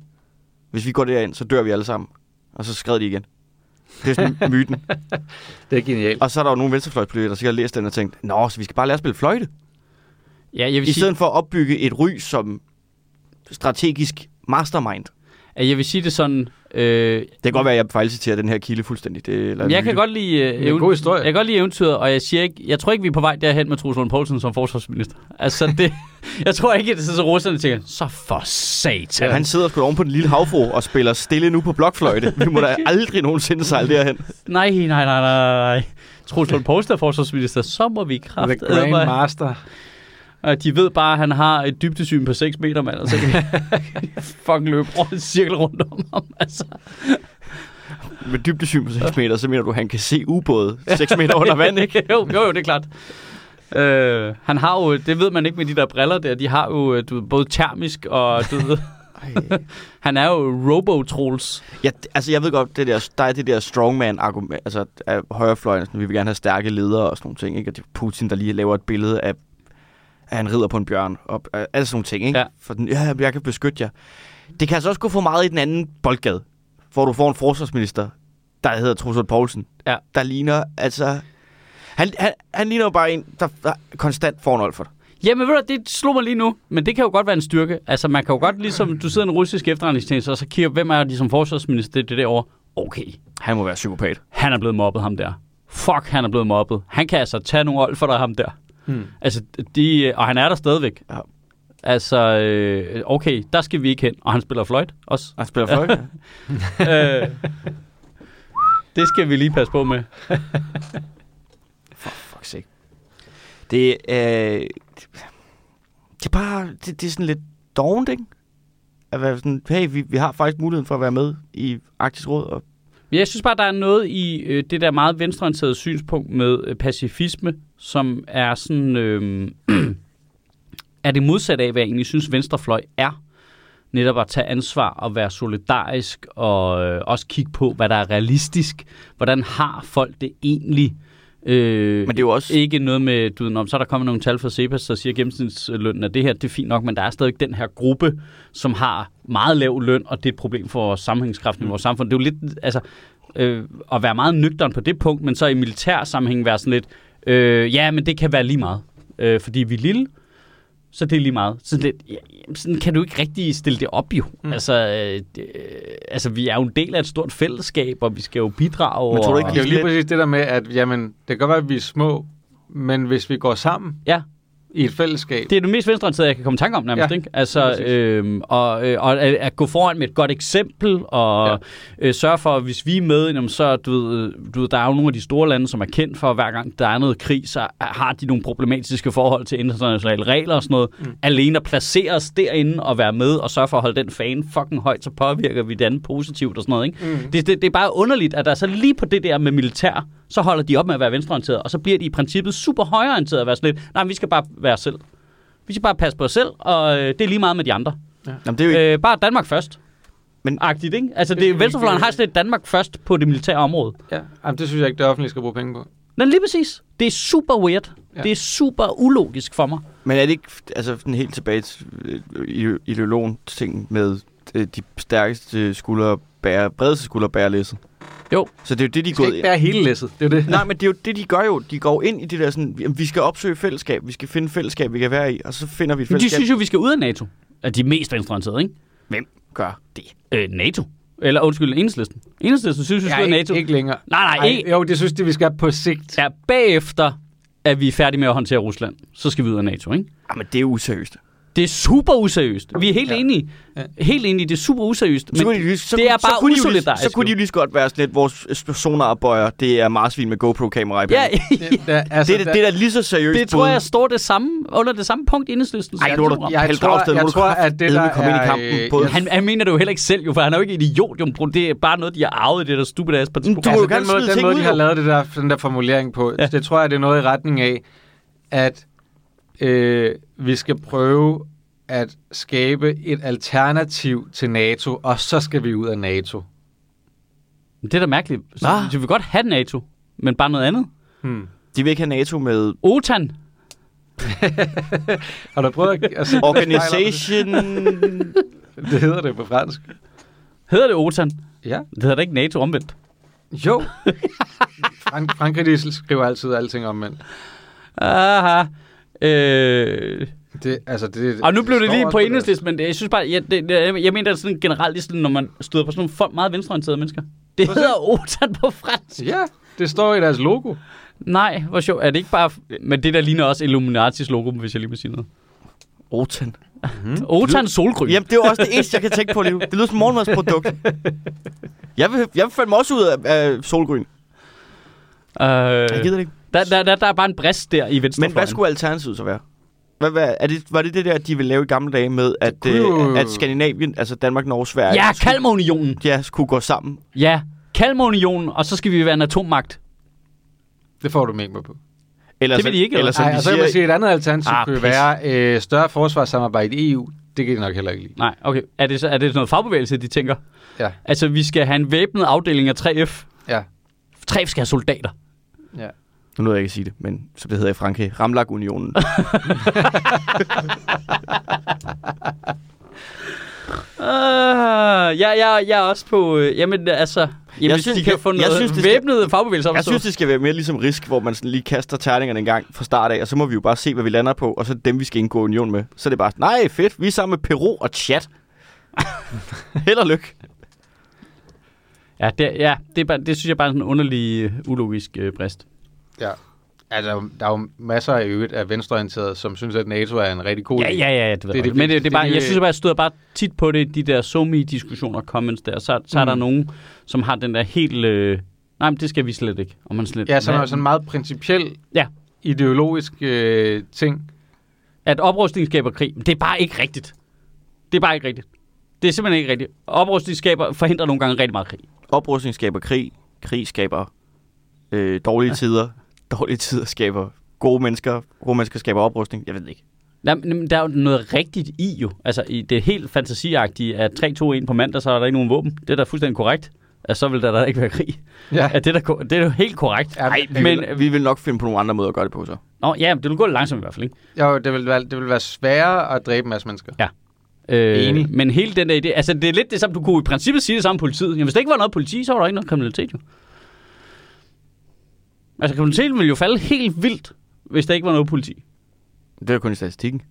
Hvis vi går derind, så dør vi alle sammen. Og så skred de igen. Det er sådan myten. Det er genialt. Og så er der jo nogle venstrefløjspolitikere, der sikkert har læst den og tænkt, nå, så vi skal bare lære at spille fløjte. Ja, jeg vil, I sige, stedet for at opbygge et ry som strategisk mastermind. at jeg vil sige det sådan... Øh, Det kan godt være, at jeg fejlciterer den her kilde fuldstændig. Det, eller jeg kan godt lide... Øh, Det er en god historie. Jeg kan godt lide eventyret, og jeg siger ikke... Jeg tror ikke, vi er på vej derhen med Truls Lund Poulsen som forsvarsminister. Altså, det... jeg tror ikke, at det er så russerne tænker, så for satan. Ja, han sidder sgu oven på den lille havfru og spiller stille nu på blokfløjte. Vi må da aldrig nogensinde sejle derhen. Nej, nej, nej, nej, nej. Truls Lund Poulsen er forsvarsminister, så må vi The kraft Grand Master. Og de ved bare, at han har et dybdesyn på 6 meter, mand. Og så kan de fucking løbe rundt en cirkel rundt om ham. Altså. Med dybdesyn på 6 meter, så mener du, at han kan se ubåde 6 meter under vand, ikke? jo, jo, jo, det er klart. Øh, han har jo, det ved man ikke med de der briller der, de har jo øh, du både termisk og du ved, han er jo robo-trolls. Ja, altså jeg ved godt, det der, der er det der strongman-argument, altså af højrefløjen, sådan, vi vil gerne have stærke ledere og sådan nogle ting, ikke? Og det er Putin, der lige laver et billede af, at han rider på en bjørn, og øh, alle sådan nogle ting, ikke? Ja. For den, ja, jeg kan beskytte jer. Det kan altså også gå for meget i den anden boldgade, hvor du får en forsvarsminister, der hedder Trussel Poulsen, Ja. der ligner, altså... Han, han, han ligner jo bare en, der, der konstant får en for dig. Jamen ved du, det slog mig lige nu, men det kan jo godt være en styrke. Altså man kan jo godt ligesom, du sidder i en russisk efterretningstjeneste, og så kigger, hvem er de som forsvarsminister, det, det derovre. Okay, Han må være psykopat. han er blevet mobbet ham der. Fuck, han er blevet mobbet. Han kan altså tage nogle for dig, ham der. Hmm. Altså, de, og han er der stadigvæk. Ja. Altså, øh, okay, der skal vi ikke hen. Og han spiller fløjt også. Han spiller fløjte. øh, det skal vi lige passe på med. Fuck sake. Det, øh, det er bare, det, det er sådan lidt dovent, ikke? At være sådan, hey, vi, vi har faktisk muligheden for at være med i Arktisk Råd. Og, men jeg synes bare, der er noget i øh, det der meget venstreorienterede synspunkt med øh, pacifisme, som er sådan... Øh, er det modsat af, hvad jeg egentlig synes, venstrefløj er. Netop at tage ansvar og være solidarisk og øh, også kigge på, hvad der er realistisk. Hvordan har folk det egentlig? Øh, men det er jo også... ikke noget med, du ved, nå, så er der kommet nogle tal fra CEPAS, der siger, gennemsnitslønnen er det her, det er fint nok, men der er stadig den her gruppe, som har meget lav løn, og det er et problem for sammenhængskraften mm. i vores samfund. Det er jo lidt, altså, øh, at være meget nøgteren på det punkt, men så i militær sammenhæng være sådan lidt, øh, ja, men det kan være lige meget, øh, fordi vi er lille, så det er lige meget. Sådan, lidt, ja, sådan kan du ikke rigtig stille det op jo. Mm. Altså, øh, det, øh, altså, vi er jo en del af et stort fællesskab, og vi skal jo bidrage. Men tror du og, ikke, Det er jo lige præcis det der med, at jamen, det kan godt være, at vi er små, men hvis vi går sammen Ja. I et fællesskab, Det er det mest venstreorienterede, jeg kan komme i tanke om nærmest, ja, ikke? Altså, øhm, og, øh, og at, at gå foran med et godt eksempel, og ja. Øh, sørge for, at hvis vi er med, jamen, så, du ved, øh, du ved, der er jo nogle af de store lande, som er kendt for, at hver gang der er noget krig, så har de nogle problematiske forhold til internationale regler og sådan noget. Mm. Alene at placere os derinde og være med, og sørge for at holde den fane fucking højt, så påvirker vi andet positivt og sådan noget, ikke? mm. Det, det, det er bare underligt, at der så lige på det der med militær, så holder de op med at være venstreorienteret, og så bliver de i princippet super højreorienteret at være sådan lidt, nej, vi skal bare være os selv. Vi skal bare passe på os selv, og øh, det er lige meget med de andre. Jamen, det er jo ikke, Øh, bare Danmark først. Men- Agtigt, ikke? Altså, Det det, venstrefløjen ikke- har sådan et Danmark først på det militære område. Ja, Jamen, det synes jeg ikke, det offentlige skal bruge penge på. Men lige præcis. Det er super weird. Ja. Ja. Det er super ulogisk for mig. Men er det ikke altså, sådan helt tilbage til øh, ide- ideologen-ting med de stærkeste skuldre bære, bredeste skuldre bære læsset? Jo. Så det er jo det, de er gået ikke bære hele læsset. Det er det. Nej, men det er jo det, de gør jo. De går ind i det der sådan, jamen, vi skal opsøge fællesskab, vi skal finde fællesskab, vi kan være i, og så finder vi et Men de fællesskab. synes jo, vi skal ud af NATO. At de er mest venstreorienterede, ikke? Hvem gør det? Øh, NATO. Eller undskyld, enhedslisten. Enhedslisten synes, vi skal Ja, ud af ikke, NATO. ikke længere. Nej, nej, ikke. Jo, det synes de, vi skal på sigt. Ja, bagefter er vi færdige med at håndtere Rusland. Så skal vi ud af NATO, ikke? Jamen, det er useriøst. Det er super useriøst. Vi er helt Ja. ja. enige. Ja. Helt enige, det er super useriøst. Så kunne Men de lige- så det kunne- er så bare kunne de jo lige- usolidarisk, Så kunne de jo. lige så godt være sådan lidt, vores personer bøjer, det er marsvin med GoPro-kamera i ja. Det, der, altså, det, er, det er da lige så seriøst. det tror jeg står det samme, under det samme punkt i enhedslisten. Ej, nu er du- jeg, tror, Dragsted, nu jeg tror, at det der komme ind i er... kampen, øh, både- Han, han mener det jo heller ikke selv, jo, for han er jo ikke en idiot. Jo. Det er bare noget, de har arvet det der stupid ass partiprogram. Du altså, den måde, den måde de har lavet det der, den der formulering på, ja. Ja. det tror jeg, det er noget i retning af, at øh, vi skal prøve at skabe et alternativ til NATO, og så skal vi ud af NATO. Det er da mærkeligt. Så, vi vil godt have NATO, men bare noget andet. Hmm. De vil ikke have NATO med OTAN. Har du prøvet at, at se Organization... Det hedder det på fransk. Hedder det OTAN? Ja. Det hedder da ikke NATO omvendt. Jo. Frank, Frankrig de skriver altid alting om mænd. Aha. Øh, Det, altså, det, og nu blev det står lige på enhedslisten, men det, jeg synes bare, jeg, det, det, jeg mener det sådan generelt, det er sådan, når man støder på sådan nogle folk, meget venstreorienterede mennesker. Det se. hedder OTAN på fransk. Ja, det står i deres logo. Nej, hvor sjovt. Er det ikke bare... Men det der ligner også Illuminatis logo, hvis jeg lige må sige noget. Otan. Mm. OTAN solgrøn. Jamen, det er jo også det eneste, jeg kan tænke på lige nu. Det lyder som morgenmadsprodukt. Jeg vil, jeg vil falde mig også ud af, af solgryn. Øh, Jeg gider det ikke. Der, der, der, der er bare en brist der i venstre Men hvad skulle alternativet så være? Hvad, hvad, er det, var det det der, de ville lave i gamle dage med, at, øh, at Skandinavien, altså Danmark, Norge, Sverige, Ja, Kalmarunionen. ja, skulle gå sammen? Ja, Kalmarunionen, og så skal vi være en atommagt. Det får du med mig på. Eller Det vil de ikke, Eller eller? Nej, de og så kan man sige, et andet alternativ Ah, kunne pis. være øh, større forsvarssamarbejde i EU. Det kan de nok heller ikke lide. Nej, okay. Er det, så, er det noget fagbevægelse, de tænker? Ja. Altså, vi skal have en væbnet afdeling af 3F. Ja. 3F skal have soldater. ja. Nu nåede jeg ikke at sige det, men som det hedder i Frankrig, Ramlak-unionen. Uh, ja, ja, jeg er også på... Øh, jamen, altså... Jamen, Jeg synes- de kan jeg- få jeg noget synes, det skal- væbnet fagbevægelse Jeg synes, det skal være mere ligesom Risk, hvor man sådan lige kaster terningerne en gang fra start af, og så må vi jo bare se, hvad vi lander på, og så dem, vi skal indgå union med. Så er det bare, nej, fedt, vi er sammen med Peru og Chat. Held og lykke. Ja, det, ja det, er bare, det synes jeg bare er sådan en underlig, øh, ulogisk øh, brist. Ja. Altså, der er jo masser af øvrigt af venstreorienterede, som synes, at NATO er en rigtig god Ja, ja, ja, det, ved Det det, Men det, det, er bare, Det er jeg synes bare, jeg støder bare tit på det, de der somi diskussioner comments der. Så, så er der Mm. nogen, som har den der helt... Øh, nej, men det skal vi slet ikke. Og man slet, Ja, som hvad- er sådan en meget principiel, Ja. ideologisk øh, ting. At oprustning skaber krig. Det er bare ikke rigtigt. Det er bare ikke rigtigt. Det er simpelthen ikke rigtigt. Oprustning skaber, forhindrer nogle gange rigtig meget krig. Oprustning skaber krig, krig skaber øh, dårlige tider, dårlige tider skaber gode mennesker, gode mennesker skaber oprustning. Jeg ved det ikke. Nej, men der er jo noget rigtigt i jo. Altså, i det helt fantasiagtige, at 3-2-1 på mandag, så er der ikke nogen våben. Det er da fuldstændig korrekt. At så vil der da ikke være krig. Ja. At det, er da, det er jo helt korrekt. Ja, Nej, vi, men- vil, vi vil nok finde på nogle andre måder at gøre det på så. Nå, ja, det vil gå lidt langsomt i hvert fald, ikke? Jo, det vil, være, det vil være sværere at dræbe en masse mennesker. Øh, Enig. Men hele den der idé, altså det er lidt det samme, du kunne i princippet sige det samme politiet. Jamen, hvis der ikke var noget politi, så var der ikke noget kriminalitet jo. Altså kriminaliteten ville jo falde helt vildt, hvis der ikke var noget politi. Det er jo kun i statistikken.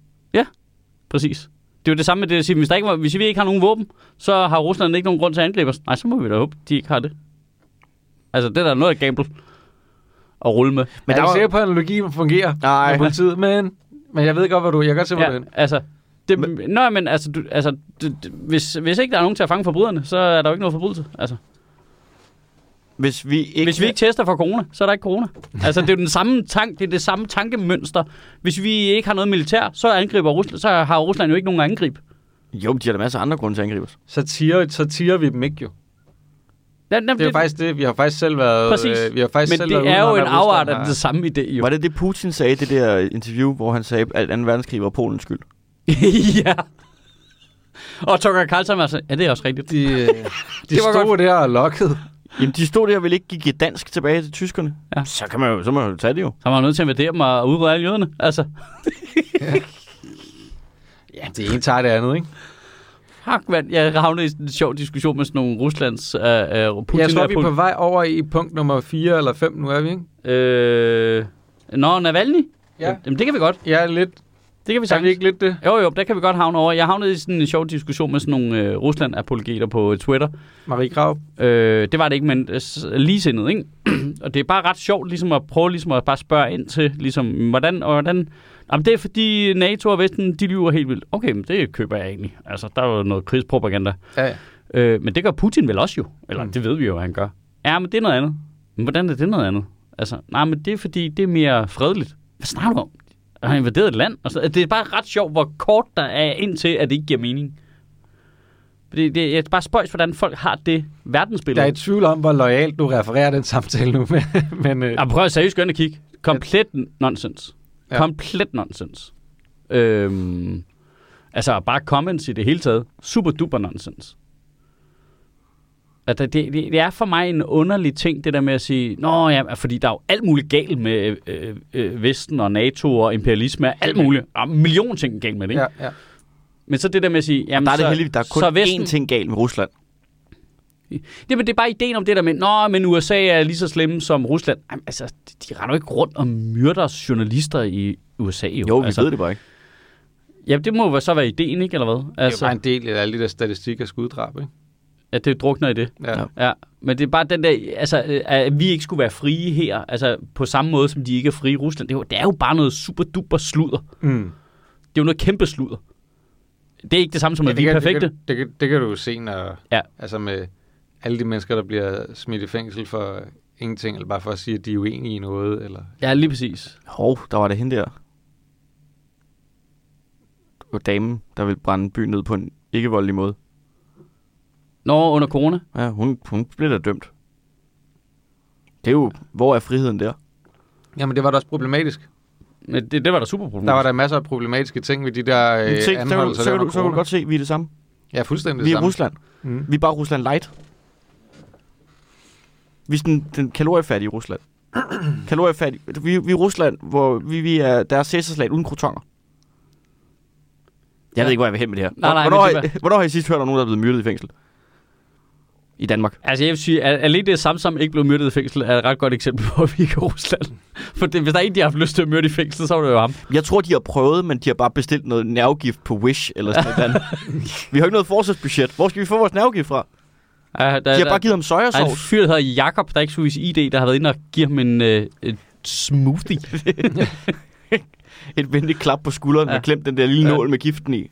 Præcis. Det er jo det samme med det at sige, hvis, der ikke var, hvis vi ikke har nogen våben, så har Rusland ikke nogen grund til at angribe os. Nej, så må vi da håbe, de ikke har det. Altså, det er der noget af gamble at rulle med. Men jeg er der ikke var- sikker på, at analogien fungerer Nej. politiet, men, men jeg ved godt, hvad du... Jeg kan godt se, hvor du er Ja, altså, det, men, nej, men altså, du, altså det, det, hvis, hvis ikke der er nogen til at fange forbryderne, så er der jo ikke noget forbrydelse. Altså, Hvis vi ikke... hvis vi ikke tester for corona, så er der ikke corona. Altså, det er jo den samme tank, det er det samme tankemønster. Hvis vi ikke har noget militær, så angriber Rusland, så har Rusland jo ikke nogen angreb. Jo, de har da masser af andre grunde til at angribe os. Så tiger, så tiger vi dem ikke jo. Ja, Det er jo faktisk det. Vi har faktisk selv været... Præcis. Øh, vi har faktisk men selv det været er jo en afart af det samme idé, jo. Var det det, Putin sagde i det der interview, hvor han sagde, at 2. verdenskrig var Polens skyld? ja. Og Tucker Carlson var så, ja, det er også rigtigt. De, øh, de Det var stod der og lokkede. Jamen, de stod der og ville ikke give dansk tilbage til tyskerne. Ja. Så kan man jo, så må man jo tage det jo. Så var man nødt til at invadere dem og udrydde alle jøderne. Altså, Ja, det ene tager det andet, ikke? fuck, mand. Jeg havnede i en sjov diskussion med sådan nogle Ruslands uh, uh, Putin jeg tror, vi er på vej over i punkt nummer 4 eller 5 nu, er vi, ikke? Øh... Nå, Navalny? Ja. Jamen, det kan vi godt. Ja, lidt. Det kan vi Er sagtens. vi ikke lidt det? Jo, jo, der kan vi godt havne over. Jeg havnede i sådan en sjov diskussion med sådan nogle øh, Rusland-apologeter på Twitter. Marie Krav. Øh, det var det ikke, men øh, ligesindet, ikke? og det er bare ret sjovt ligesom at prøve ligesom at bare spørge ind til, ligesom, hvordan, og hvordan... Jamen, det er fordi NATO og Vesten, de lyver helt vildt. Okay, men det køber jeg egentlig. Altså, der er jo noget krigspropaganda. Ja, ja. Øh, men det gør Putin vel også jo. Eller Mm. det ved vi jo, hvad han gør. Ja, men det er noget andet. Men hvordan er det noget andet? Altså, nej, men det er fordi, det er mere fredeligt. Hvad snakker du om? Han har invaderet et land. Og så, det er bare ret sjovt, hvor kort der er indtil, at det ikke giver mening. Det, det er bare spøjs, hvordan folk har det verdensbillede. Jeg er i tvivl om, hvor lojalt du refererer den samtale nu. Men, men øh, Ja, prøv at seriøst gå ind og kigge. Komplet nonsens. Ja. Komplet nonsens. Øhm, altså bare comments i det hele taget. Super duper nonsens. At det, det, det er for mig en underlig ting, det der med at sige, Nå ja, fordi der er jo alt muligt galt med øh, øh, Vesten og NATO og imperialisme og alt muligt. Der er en million ting galt med det, ikke? ja, ja. Men så det der med at sige, jamen Der er det så, heldigvis, der er kun så Vesten, én ting galt med Rusland. Jamen, det er bare ideen om det der med, nå, men USA er lige så slemme som Rusland. Jamen, altså, de, de render jo ikke rundt og myrder journalister i USA. Jo, Jo, vi altså, ved det bare ikke. Ja, det må jo så være ideen, ikke, eller hvad? Det er jo Altså, bare en del af alle de der statistikker skuddrab, ikke? At det drukner i det. Ja. Ja. Ja, men det er bare den der, altså, øh, at vi ikke skulle være frie her, altså på samme måde, som de ikke er frie i Rusland. Det er jo, det er jo bare noget super duper sludder. Mm. Det er jo noget kæmpe sludder. Det er ikke det samme som, at vi er perfekte. Det kan, det, kan, det kan du jo se, når, Ja. altså med alle de mennesker, der bliver smidt i fængsel for ingenting, eller bare for at sige, at de er uenige i noget. Eller... Ja, lige præcis. Hov, der var det hende der. Det var damen, der ville brænde byen ned på en ikke-voldelig måde. Nå, under corona. Ja, hun, hun blev da dømt. Det er jo, hvor er friheden der? Jamen, det var da også problematisk. Men det, det var da super problem. Der var der masser af problematiske ting ved de der øh, se, så, kan du, anholdelser. så, der kan du, så kan du godt se, at vi er det samme. Ja, fuldstændig Vi det er samme. Rusland. Mm. Vi er bare Rusland light. Vi er sådan den kaloriefattige Rusland. kaloriefattige. Vi, vi er Rusland, hvor vi, vi er deres cæsarslag uden krotonger. Jeg ved ikke, hvor jeg vil hen med det her. Nej, nej, hvornår, men har, I- hvornår har I sidst hørt om nogen, der er blevet myrdet i fængsel? I Danmark. Altså jeg vil sige, at alene det Samsam ikke blev myrdet i fængsel, er et ret godt eksempel på, at vi ikke er Rusland. For det, hvis der er en, de har haft lyst til at myrde i fængsel, så var det jo ham. Jeg tror, de har prøvet, men de har bare bestilt noget nervegift på Wish eller sådan noget. vi har ikke noget forsvarsbudget. Hvor skal vi få vores nervegift fra? Ja, der, De har bare givet ham der er en sojasauce. fyr, der hedder Jakob, der ikke skulle vise ID, der har været inde og give ham en, øh, en smoothie. Et venligt klap på skulderen ja. Ja. med klemt den der lille Ja. nål med giften i.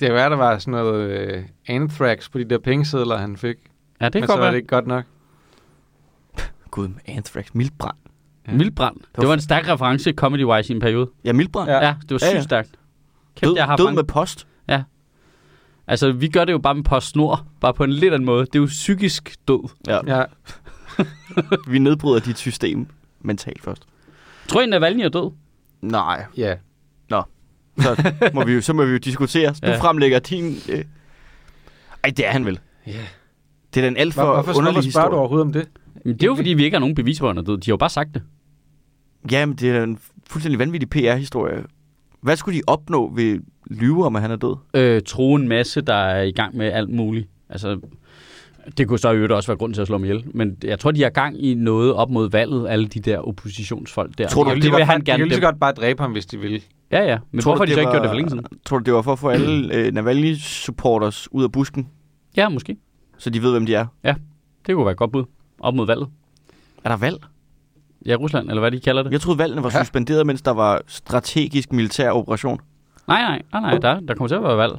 Det var, der var sådan noget øh, anthrax på de der pengesedler, han fik. Ja, det Men kan så godt var være. det ikke godt nok. Gud, anthrax. Mildbrand. Ja. Mildbrand. Det var en stærk reference comedy-wise i en periode. Ja, mildbrand. Ja. Ja, det var Ja, sygt ja. stærkt. Kæft, Død, jeg har død mange- med post. Altså, vi gør det jo bare med PostNord, bare på en lidt anden måde. Det er jo psykisk død. Ja. Ja. Vi nedbryder dit system mentalt først. Tror I, Navalny er død? Nej, ja. så må vi jo, så må vi jo diskutere. Du Ja. fremlægger din... Øh... Ej, det er han vel. ja. Det er da en alt for Hvor, hvorfor, underlig hvorfor spørger du overhovedet om det? Men det er jo, fordi vi ikke har nogen bevis på, at han er død. De har jo bare sagt det. Jamen, det er en fuldstændig vanvittig PR-historie. Hvad skulle de opnå ved lyve om, at han er død? øh, tro en masse, der er i gang med alt muligt. Altså, det kunne så i øvrigt også være grund til at slå ham ihjel. Men jeg tror, de har gang i noget op mod valget, alle de der oppositionsfolk der. Tror du, det, det vil han de kan gerne så dem. godt bare dræbe ham, hvis de vil. Ja, ja. Men Tror hvorfor du, har de så ikke gjort det for længe siden? Tror du, det var for at få alle øh, Navalny-supporters ud af busken, Ja, måske. Så de ved, hvem de er? Det kunne være et godt bud. Op mod valget. Er der valg? Ja, Rusland, eller hvad de kalder det. Jeg troede, valgene var Ja. suspenderet, mens der var strategisk militær operation. Nej, nej, nej, nej der, der kommer til at være valg.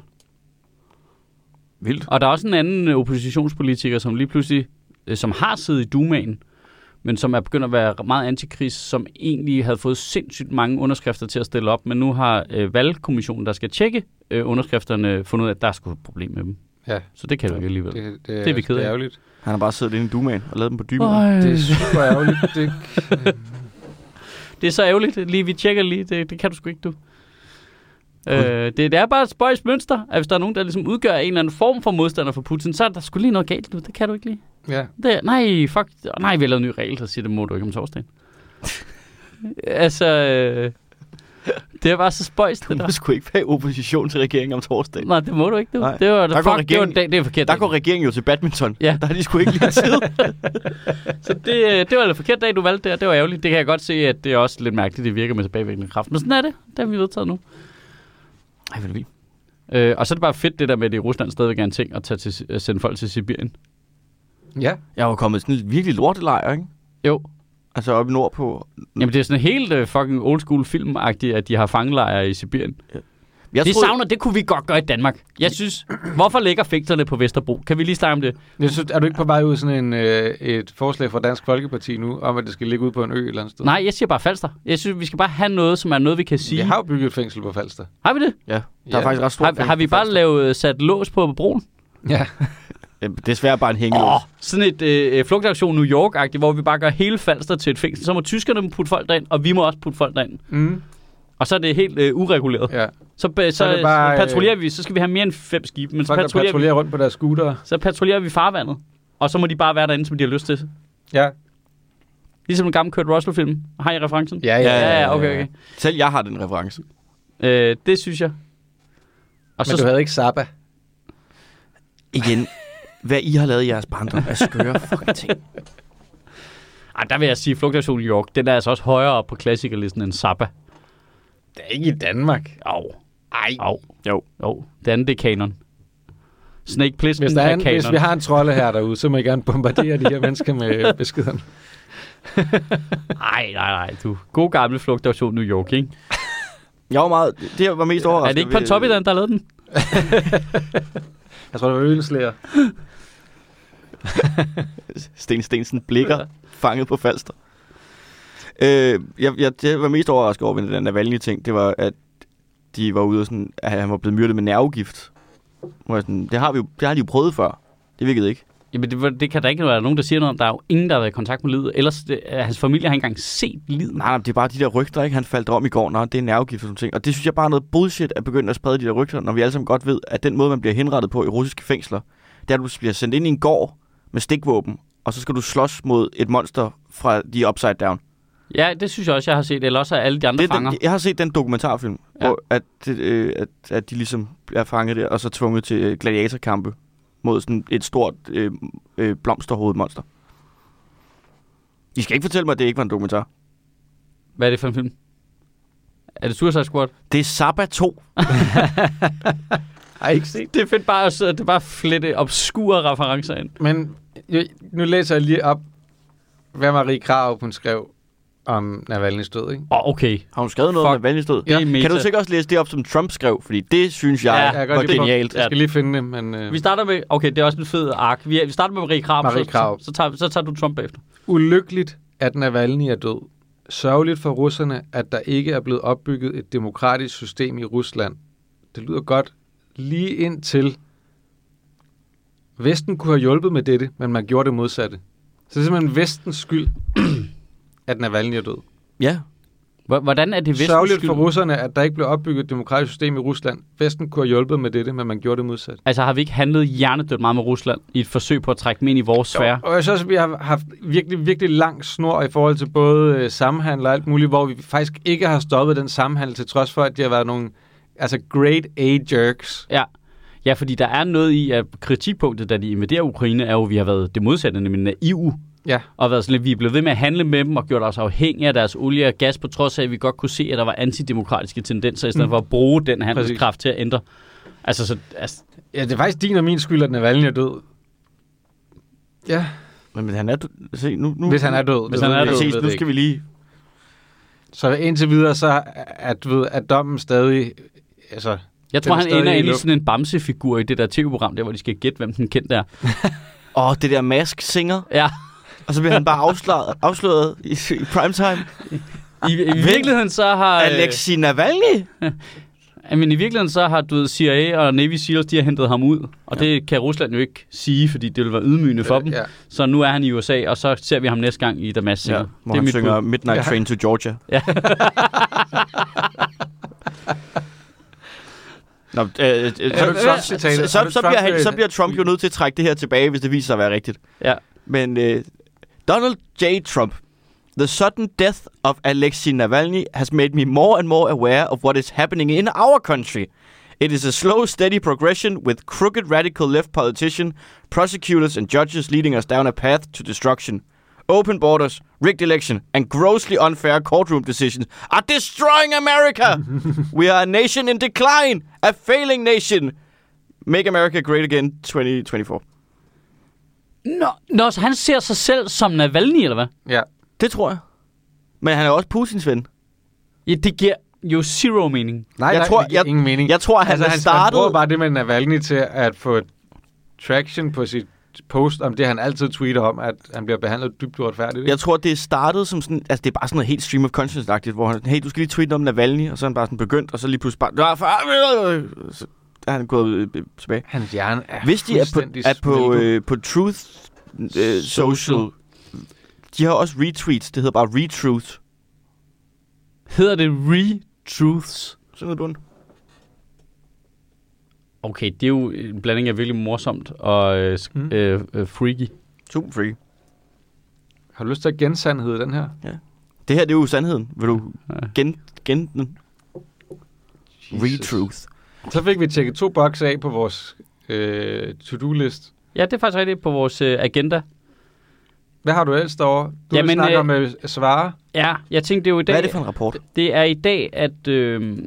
Vildt. Og der er også en anden øh, oppositionspolitiker, som lige pludselig, øh, som har siddet i Dumaen, men som er begyndt at være meget antikris, som egentlig havde fået sindssygt mange underskrifter til at stille op, men nu har øh, valgkommissionen, der skal tjekke øh, underskrifterne, fundet ud af, at der er sgu et problem med dem. Ja. Så det kan du ikke alligevel. Det, det, Det er vi ked det af. er ærgerligt. Han har bare siddet inde i Dumaen og lavet dem på dybe. Det er super ærgerligt. Det, Det er så ærgerligt. Lige, vi tjekker lige. Det, det kan du sgu ikke, du. Øh, det, det er bare et spøjs mønster, at hvis der er nogen, der ligesom udgør en eller anden form for modstander for Putin, så er der skulle lige noget galt nu. Det kan du ikke lige. Ja. Det, nej, fuck. Nej, vi har lavet en ny regel, der siger, det må du ikke om torsdagen. altså, øh, det er bare så spøjst, Du det må der. sgu ikke være i opposition til regeringen om torsdagen. Nej, det må du ikke, du. Nej. Det var, Der fuck, går det, var, det, det er forkert. Der dag. går regeringen jo til badminton. Ja. Der er de sgu ikke lige tid. Så det, øh, det var en forkert dag, du valgte der. Det var ærgerligt. Det kan jeg godt se, at det er også lidt mærkeligt, det virker med tilbagevirkende kraft. Men sådan er det. Det har vi vedtaget nu. Ej, hvor er det vildt. Øh, og så er det bare fedt, det der med, at det i Rusland stadigvæk er en ting at, tage til, at sende folk til Sibirien. Ja. Jeg var kommet sådan en virkelig lortelejr, ikke? Jo. Altså oppe nordpå. Jamen, det er sådan helt uh, fucking old school filmagtigt, at de har fangelejre i Sibirien. Jeg det troede- savner, det kunne vi godt gøre i Danmark. Jeg synes, hvorfor ligger fægterne på Vesterbro? Kan vi lige snakke om det? Jeg synes, er du ikke på vej ud sådan en, øh, et forslag fra Dansk Folkeparti nu, om at det skal ligge ude på en ø et eller andet sted? Nej, jeg siger bare Falster. Jeg synes, vi skal bare have noget, som er noget, vi kan sige. Vi har jo bygget et fængsel på Falster. har vi det? Ja, der Ja. er faktisk ret stort Har, har vi bare lavet sat lås på broen? Ja. Desværre bare en hængelås. Åh, sådan et øh, flugtaktion New York-agtigt, hvor vi bare gør hele Falster til et fængsel. Så må tyskerne putte folk derind, og vi må også putte folk derind. Mm. Og så er det helt øh, ureguleret. ja. Så, så, så, bare, så patruljerer vi, så skal vi have mere end fem skibe, men så der patruljerer, vi, rundt på deres scooter. så patruljerer vi farvandet. Og så må de bare være derinde, som de har lyst til. Ja. Ligesom en gammel Kurt Russell-film. Har I referencen? Ja, ja, ja okay, okay. Selv jeg har den reference. Øh, det synes jeg. Og Men du havde ikke Zappa. Igen, hvad I har lavet i jeres barndom er skøre fucking ting. Ej, der vil jeg sige, Flugtaktion New York, den er altså også højere op på klassikerlisten end Zappa. Det er ikke i Danmark. Au. Ej. Au. Jo. Jo, det andet det er kanon. Snake Plissken Hvis, der er er en, kanon. hvis vi har en trolde her derude, så må I gerne bombardere de her mennesker med beskederne. Nej, nej, nej, du. God gammel Flugtaktion New York, ikke? Jeg var meget, det jeg var mest Er overrasket det ikke Pontoppidan, der lavet den? Jeg tror, det var ølslæger. Sten Stensen blikker fanget på falster. Øh, jeg, jeg, det jeg var mest overrasket over ved den Navalny-ting, det var, at de var ude og sådan, at han var blevet myrdet med nervegift. Hvor jeg sådan, det har, vi jo, det har de jo prøvet før. Det virkede ikke. Jamen, det, det kan der ikke være nogen, der siger noget om. Der er jo ingen, der har været i kontakt med livet. Ellers, det, hans familie har ikke engang set livet. Nej, nej, det er bare de der rygter, ikke? Han faldt om i går, når det er nervegift og sådan ting. Og det synes jeg bare er noget bullshit at begynde at sprede de der rygter, når vi alle sammen godt ved, at den måde, man bliver henrettet på i russiske fængsler, det er, at du bliver sendt ind i en gård med stikvåben, og så skal du slås mod et monster fra de Upside Down. Ja, det synes jeg også, jeg har set. Eller også er alle de andre Det er fanger. den, jeg har set den dokumentarfilm, Ja. hvor at, øh, at, at de ligesom er fanget der, og så tvunget til øh, gladiatorkampe mod sådan et stort øh, øh, blomsterhovedet monster. I skal ikke fortælle mig, at det ikke var en dokumentar. Hvad er det for en film? Er det Suicide Squad? Det er Sabba 2. Ej, ikke set. Det er fedt bare at sidde- det er bare flette obskure referencer ind. Men jeg, nu læser jeg lige op, hvad Marie Krav hun skrev om Navalny's død, ikke? Åh, oh, okay. Har hun skrevet noget Fuck. om Navalny's død? Meta. Kan du sikkert også læse det op, som Trump skrev? Fordi det synes jeg Ja, ja, Jeg, kan var godt lige genialt. Jeg skal lige finde det, men øh, Vi starter med... Okay, det er også en fed ark. Vi, vi starter med Marie Krav. Marie så, Krarup. Så, så, tager, så tager du Trump efter. ulykkeligt, at Navalny er død. Sørgeligt for russerne, at der ikke er blevet opbygget et demokratisk system i Rusland. Det lyder godt lige indtil Vesten kunne have hjulpet med dette, men man gjorde det modsatte. Så det er simpelthen Vestens skyld, at Navalny er død. Ja. Hvor- Hvordan er det vestens Sørgeligt for russerne, at der ikke blev opbygget et demokratisk system i Rusland. Vesten kunne have hjulpet med dette, men man gjorde det modsatte. Altså har vi ikke handlet hjernedødt meget med Rusland i et forsøg på at trække dem ind i vores sfære? Og jeg synes også, at vi har haft virkelig, virkelig lang snor i forhold til både øh, samhandel og alt muligt, hvor vi faktisk ikke har stoppet den samhandel, til trods for, at de har været nogle altså great A-jerks. Ja. ja, fordi der er noget i, at kritikpunktet, da de invaderer Ukraine, er jo, at vi har været det modsatte, nemlig naive. Ja. Og været sådan lidt, vi er blevet ved med at handle med dem og gjort os afhængige af deres olie og gas, på trods af, at vi godt kunne se, at der var antidemokratiske tendenser, i stedet Mm. for at bruge den handelskraft til at ændre. Altså, så, altså, Ja, det er faktisk din og min skyld, at Navalny er død. Ja, Men, men han er død. Se, nu, nu, hvis han er død. Hvis Det han er død. Præcis, nu skal vi lige... Så indtil videre, så er, du ved, er dommen stadig... Altså, jeg tror, han ender i ind i luften. sådan en bamsefigur i det der tv-program, der hvor de skal gætte, hvem den kendte er. Åh, det der mask singer, Ja, og så bliver han bare afsløret, afsløret i, i primetime. i, i virkeligheden så har... øh, Alexei Navalny? Ja, men i virkeligheden så har du ved, CIA og Navy Seals, de har hentet ham ud. Og ja. det kan Rusland jo ikke sige, fordi det vil være ydmygende for dem. Ja. Så nu er han i USA, og så ser vi ham næste gang i Damascus. Ja, Ja, hvor han synger Midnight Ja. Train to Georgia. Nå, øh, øh, så, du så, så, så, så, bliver han, øh, så bliver Trump jo nødt til at trække det her tilbage, hvis det viser sig at være rigtigt. Ja. Men øh, Donald J. Trump, the sudden death of Alexei Navalny has made me more and more aware of what is happening in our country. It is a slow, steady progression with crooked radical left politicians, prosecutors and judges leading us down a path to destruction. Open borders, rigged election, and grossly unfair courtroom decisions are destroying America. we are a nation in decline, a failing nation. Make America great again 2024. Nå, nå, så han ser sig selv som Navalny, eller hvad? Ja. Det tror jeg. Men han er også Putins ven. Ja, det giver jo zero mening. Nej, Jeg nej, tror- det giver jeg- ingen mening. Jeg tror, han altså, han, startet... han bruger bare det med Navalny til at få traction på sit post om det, han altid tweeter om, at han bliver behandlet dybt uretfærdigt. ikke? Jeg tror, det er startet som sådan... Altså, det er bare sådan noget helt stream of conscience-agtigt, hvor han... Hey, du skal lige tweete om Navalny, og så er han bare sådan begyndt, og så lige pludselig bare... "Nå, for- Så er han gået øh, tilbage. Hans hjerne er Hvis de er på, er på, øh, på Truth øh, Social, Social. de har også retweets. Det hedder bare retruth. Hedder det re-truths? Sådan noget. Okay, det er jo en blanding af virkelig morsomt og øh, Mm. øh, øh, freaky. Super free. Har du lyst til at gensandhed den her? Det her, det er jo sandheden. Vil du Ja. gen, gen den? Retruth. Så fik vi tjekket to bokse af på vores øh, to-do-list. Ja, det er faktisk rigtigt på vores øh, agenda. Hvad har du ellers derovre? Du Jamen, snakker øh, øh, svare. Ja, jeg tænkte det er jo i dag... Hvad er det for en rapport? Det er i dag, at... Øh,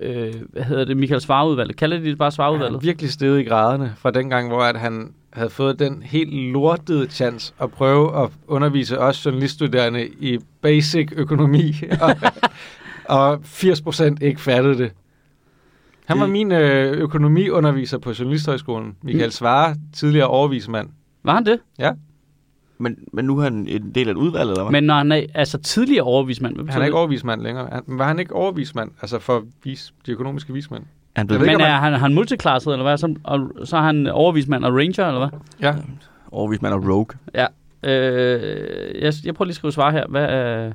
øh, hvad hedder det? Michael Svarudvalget. Kalder de det bare Han Svarudvalget? er virkelig steget i graderne fra dengang, hvor at han havde fået den helt lortede chance at prøve at undervise os journaliststuderende i basic økonomi, og, og 80% ikke fattede det. Han var min øh, økonomiunderviser på Journalisthøjskolen. Michael Mm. Svare, tidligere overvismand. Var han det? Men, men nu er han en del af et udvalg, eller hvad? Men når han er altså tidligere overvismand, hvad Han er ikke overvismand længere. Han, var han ikke overvismand, altså for vis, de økonomiske vismænd? han ved Men ikke, er han, er han multiklasset, eller hvad? Så, og, så er han overvismand og ranger, eller hvad? Ja. overvist man er rogue? Øh, jeg, jeg prøver lige at skrive svar her. Hvad, øh,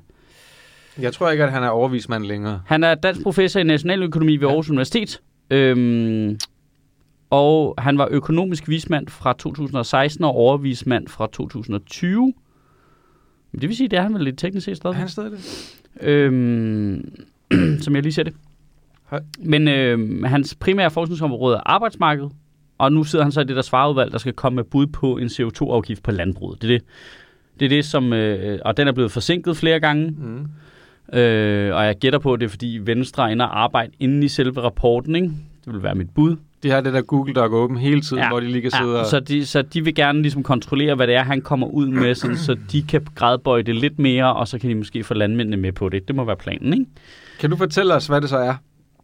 Jeg tror ikke, at han er overvismand længere. han er dansk professor i nationaløkonomi ved Ja. Aarhus Universitet. Øhm, og han var økonomisk vismand fra 2016 og overvismand fra 2020. Men det vil sige, det er han vel lidt teknisk set stadig. han stadig det? Øhm, som jeg lige ser det. Hej. Men øhm, hans primære forskningsområde er arbejdsmarkedet, og nu sidder han så i det der svareudvalg, der skal komme med bud på en CO2-afgift på landbruget. Det er det, det, er det som, øh, og den er blevet forsinket flere gange, Mm. Øh, og jeg gætter på, at det er fordi Venstre er inde og arbejde inde i selve rapporten, ikke? Det vil være mit bud. De har det der Google Doc åben hele tiden, Ja. hvor de lige kan sidde Ja, og... så, de, så de vil gerne ligesom kontrollere, hvad det er, han kommer ud med, sådan, så de kan gradbøje det lidt mere, og så kan de måske få landmændene med på det. Det må være planen, ikke? Kan du fortælle os, hvad det så er,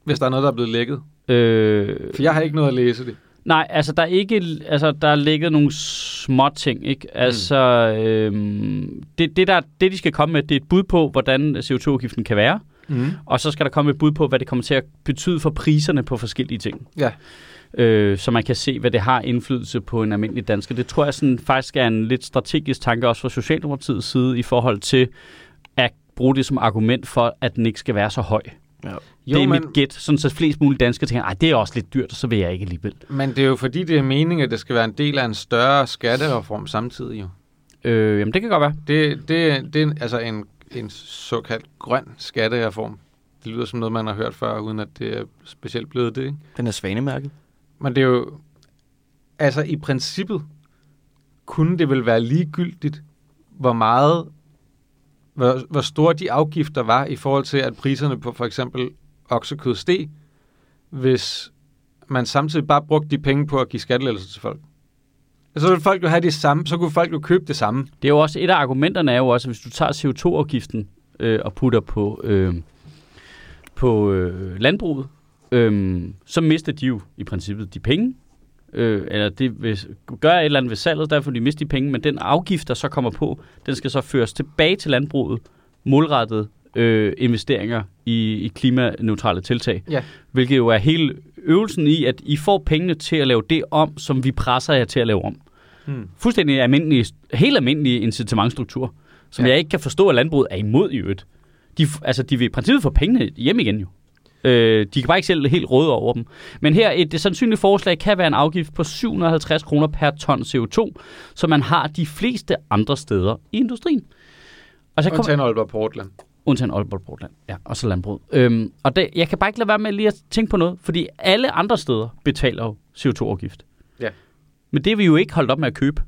hvis der er noget, der er blevet lækket? Øh, For jeg har ikke noget at læse det. Nej, altså der er ikke, altså der er ligget nogle små ting, ikke? Altså øhm, det, det, der, det de skal komme med, det er et bud på, hvordan CO2-afgiften kan være, Mm. og så skal der komme et bud på, hvad det kommer til at betyde for priserne på forskellige ting. Ja. Øh, så man kan se, hvad det har indflydelse på en almindelig dansker. Det tror jeg sådan, faktisk er en lidt strategisk tanke også fra Socialdemokratiets side i forhold til at bruge det som argument for, at den ikke skal være så høj. Ja. Jo, det er men, mit gæt, sådan så flest mulige danskere tænker, at det er også lidt dyrt, og så vil jeg ikke alligevel. men det er jo fordi, det er meningen, at det skal være en del af en større skattereform samtidig. Jo. Øh, jamen det kan godt være. Det, det, det er altså en, en såkaldt grøn skattereform. Det lyder som noget, man har hørt før, uden at det er specielt blevet det. Ikke? Den er svanemærket. Men det er jo... Altså i princippet kunne det vel være ligegyldigt, hvor meget... Hvor, hvor store de afgifter var i forhold til, at priserne på for eksempel oksekød steg, hvis man samtidig bare brugte de penge på at give skattelettelser til folk. Så ville folk jo have det samme, så kunne folk jo købe det samme. Det er jo også, et af argumenterne er jo også, at hvis du tager CO2-afgiften øh, og putter på, øh, på øh, landbruget, øh, så mister de jo i princippet de penge. Øh, eller det vil gør et eller andet ved salget, derfor de mister de penge, men den afgift, der så kommer på, den skal så føres tilbage til landbruget, målrettet øh, investeringer i, i klimaneutrale tiltag. Ja. Hvilket jo er hele øvelsen i, at I får pengene til at lave det om, som vi presser jer til at lave om Hmm. fuldstændig almindelige, helt almindelige incitamentstruktur, som Ja. jeg ikke kan forstå, at landbruget er imod i øvrigt. De, altså, de vil i princippet få pengene hjem igen jo. Øh, de kan bare ikke selv helt råde over dem. Men her, et sandsynligt forslag kan være en afgift på 750 kroner per ton CO2, som man har de fleste andre steder i industrien. Og så kommer, Undtagen Aalborg Portland. Undtagen Aalborg Portland. Ja, og så landbrug. Øhm, og det, jeg kan bare ikke lade være med lige at tænke på noget, fordi alle andre steder betaler jo CO2-afgift. Ja. Men det er vi jo ikke holdt op med at købe.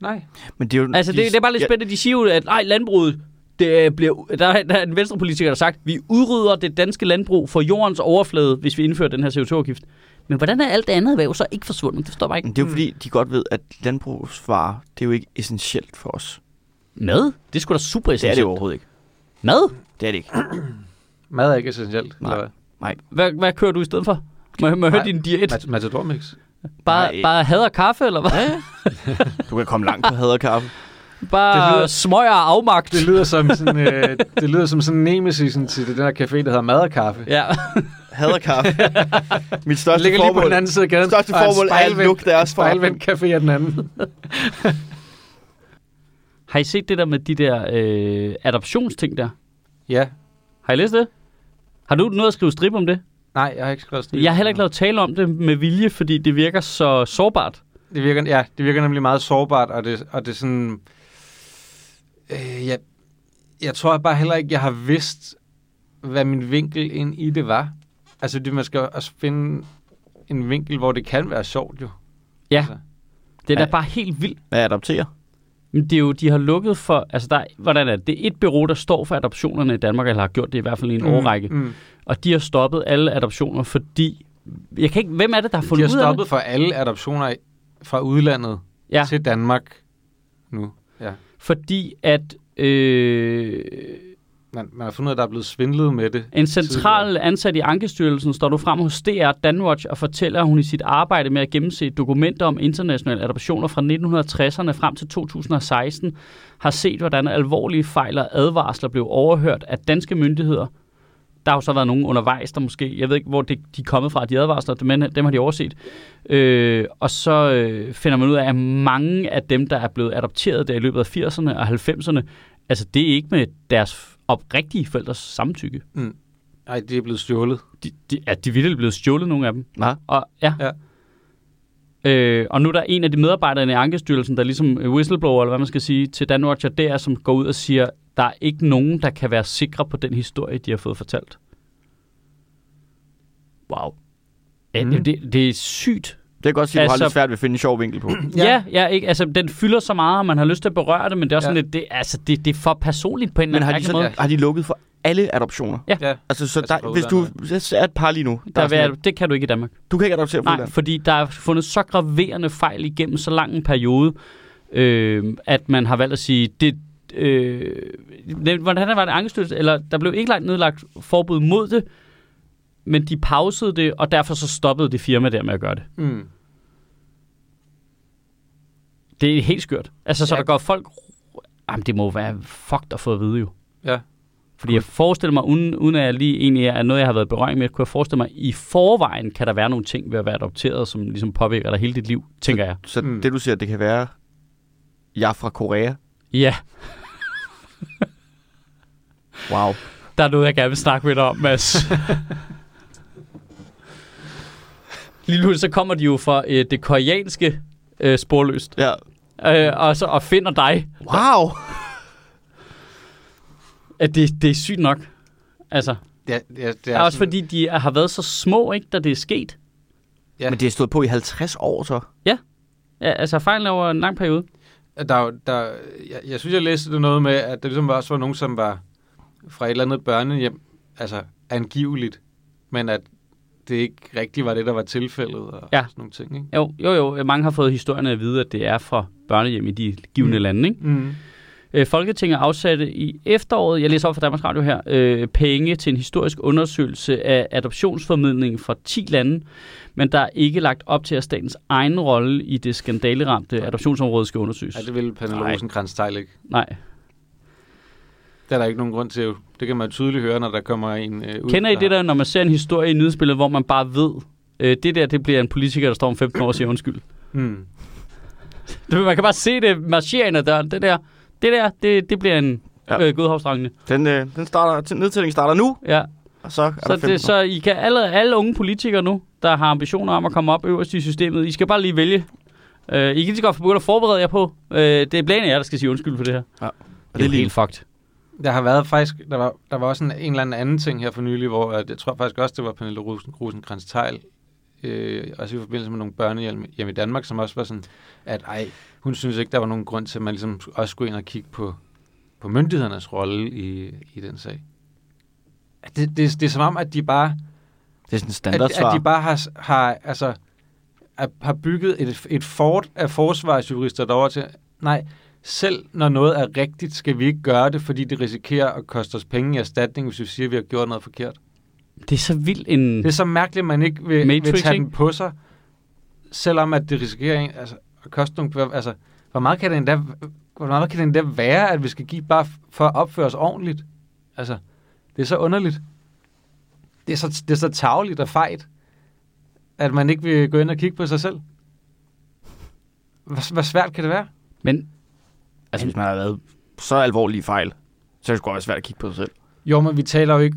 Nej. Men det er jo... Altså, det, det er bare lidt spændende. De siger jo, at nej, landbruget, det bliver, der, er- der er en venstrepolitiker, der har sagt, vi udrydder det danske landbrug for jordens overflade, hvis vi indfører den her CO2-afgift. Men hvordan er alt det andet erhverv så ikke forsvundet? Det forstår jeg bare ikke. Men det er jo fordi, de godt ved, at landbrugsvarer, det er jo ikke essentielt for os. Mad? Det skulle da super Det er det essentielt. overhovedet ikke. Mad? Det er det ikke. Mad er ikke essentielt. Nej. eller hvad? Hvad, hvad kører du i stedet for? Må, må jeg høre Nej. din diæt? Mat- Matador mix. Bare, Nej. bare had og kaffe, eller hvad? Ja, Du kan komme langt på haderkaffe. Bare Det lyder- smøger og afmagt. Det lyder som sådan, øh, det lyder som sådan en nemesisen til det der café, der hedder Mad og Kaffe. Ja. Haderkaffe. Mit Det største ligger lige på formål, den anden side af gaden. største formål er at lukke deres Spejlvendt café af den anden. Har I set det der med de der øh, adoptionsting der? Ja. Har I læst det? Har du noget at skrive strip om det? Nej, jeg har ikke skrevet stil. Jeg har heller ikke lavet tale om det med vilje, fordi det virker så sårbart. Det virker, ja, det virker nemlig meget sårbart, og det, og det er sådan... Øh, jeg, jeg tror bare heller ikke, jeg har vidst, hvad min vinkel ind i det var. Altså, det, man skal også finde en vinkel, hvor det kan være sjovt, jo. Ja. Altså, Det er da bare helt vildt. Hvad adopterer? Men det er jo, de har lukket for, altså der, er- hvordan er det? Det er et bureau, der står for adoptionerne i Danmark, eller har gjort det i hvert fald i en mm. årrække. Mm. Og de har stoppet alle adoptioner, fordi... Jeg kan ikke, hvem er det, der har De fundet har ud af stoppet det? for alle adoptioner fra udlandet Ja, til Danmark nu. Ja. fordi at øh, Man, man har fundet ud af, at der er blevet svindlet med det. en central ansat i Ankestyrelsen står nu frem hos DR Danwatch og fortæller, at hun i sit arbejde med at gennemse dokumenter om internationale adoptioner fra 1960'erne frem til 2016 har set, hvordan alvorlige fejl og advarsler blev overhørt af danske myndigheder. Der har jo så været nogen undervejs, der måske, jeg ved ikke, hvor de er kommet fra, de advarsler, men dem har de overset. Øh, og så øh, finder man ud af, at mange af dem, der er blevet adopteret der i løbet af 80'erne og 90'erne, altså det er ikke med deres oprigtige forældres samtykke. Nej, det er blevet stjålet. De, de, er de virkelig blevet stjålet, nogle af dem? Nej. Og, ja. Ja. Øh, og nu er der en af de medarbejdere i Ankestyrelsen, der er ligesom whistleblower, eller hvad man skal sige, til Danwatch, og der, som går ud og siger, der er ikke nogen, der kan være sikre på den historie, de har fået fortalt. Wow. Ja, Mm. det, det er sygt. Det kan godt sige, at du har Altså- lidt svært ved at finde en sjov vinkel på. Ja, ja, ja ikke, altså, den fylder så meget, og man har lyst til at berøre det, men det er også Ja. sådan lidt, det, altså, det, det er for personligt på en Men eller har anden måde. har de lukket for alle adoptioner? Ja. Ja. Altså, så Altså der, hvis du er et par lige nu, der Der er det kan du ikke i Danmark. du kan ikke adoptere fra Nej, udlandet. fordi der er fundet så graverende fejl igennem så lang en periode, øh, at man har valgt at sige, det, øh, det- hvordan var det angestyrelse, eller der blev ikke lagt nedlagt forbud mod det, men de pausede det, og derfor så stoppede det firma der med at gøre det. Mm. Det er helt skørt. Altså, så Ja. der går folk... Jamen, det må være fucked at få at vide jo. Ja. Fordi jeg forestiller mig, uden, uden at jeg lige egentlig er noget, jeg har været berøring med, kunne jeg forestille mig, i forvejen kan der være nogle ting ved at være adopteret, som ligesom påvirker dig hele dit liv, tænker jeg. Så Mm. det du siger, det kan være, jeg er fra Korea. Ja, Wow. der er noget, jeg gerne vil snakke med dig om, Mads. Lige nu så kommer de jo fra øh, det koreanske øh, sporløst, Ja. øh, og, så, og finder dig. Wow. At det, det er sygt nok. Altså, Ja, ja, det det er er også sådan- fordi, de har været så små, ikke, da det er sket. Ja. Men det er stået på i 50 år så. Ja, altså fejlen er over en lang periode. Der, er jo- der, jeg, jeg synes, jeg læste det noget med, at der ligesom også var nogen, som var fra et eller andet børnehjem, altså angiveligt, men at det ikke rigtigt var det, der var tilfældet og Ja. sådan nogle ting. Ikke? Jo, jo, jo. Mange har fået historierne at vide, at det er fra børnehjem i de givende Mm. lande. Ikke? Mm. Øh, Folketinget afsatte i efteråret, jeg læser op fra Danmarks Radio her, øh, penge til en historisk undersøgelse af adoptionsformidling fra 10 lande, men der er ikke lagt op til, at statens egen rolle i det skandaleramte adoptionsområde skal undersøges. Ja, det ville Pernille rosenkrantz ikke. Nej. Det er der ikke nogen grund til. Det kan man tydeligt høre, når der kommer en øh, ud. Kender I det der, når man ser en historie i nyhedsbilledet, hvor man bare ved, øh, det der, det bliver en politiker, der står om 15 år og siger undskyld. Mm. Det, man kan bare se det marchere ind ad døren. Det der, det der, det, det bliver en Ja. ja. øh, godhavsdrangende. Den, øh, den starter, nedtællingen starter nu. Ja. og så er Så, der 15 det, så I kan alle, alle unge politikere nu, der har ambitioner om at komme op øverst i systemet, I skal bare lige vælge. Uh, I kan lige så godt få begyndt at forberede jer på. Uh, det er blandt jer, der skal sige undskyld for det her. og Det er jo helt fucked. Der har været faktisk, der var, der var også en, en eller anden anden ting her for nylig, hvor at, jeg tror faktisk også, det var Pernille Rosen, rosenkrantz teil øh, også i forbindelse med nogle børnehjem hjem i Danmark, som også var sådan, at ej, hun synes ikke, der var nogen grund til, at man ligesom også skulle ind og kigge på, på myndighedernes rolle i, i den sag. At Det, det, det er som om, at de bare, Det er sådan at, standardsvar. at de bare har, har, altså, at, har bygget et, et fort af forsvarsjurister derovre til, nej, selv når noget er rigtigt, skal vi ikke gøre det, fordi det risikerer at koste os penge i erstatning, hvis vi siger, at vi har gjort noget forkert. Det er så vildt en... Det er så mærkeligt, at man ikke vil, Matrix, vil tage ikke? den på sig, selvom at det risikerer en, altså, at koste nogle... Altså, hvor meget kan det endda, hvor meget kan det endda være, at vi skal give bare for at opføre os ordentligt? Altså, det er så underligt. Det er så, det er så tageligt og fejt, at man ikke vil gå ind og kigge på sig selv. Hvor, hvor svært kan det være? Men Altså, hvis man har lavet så alvorlige fejl, så er det sgu også svært at kigge på sig selv. Jo, men vi taler jo ikke...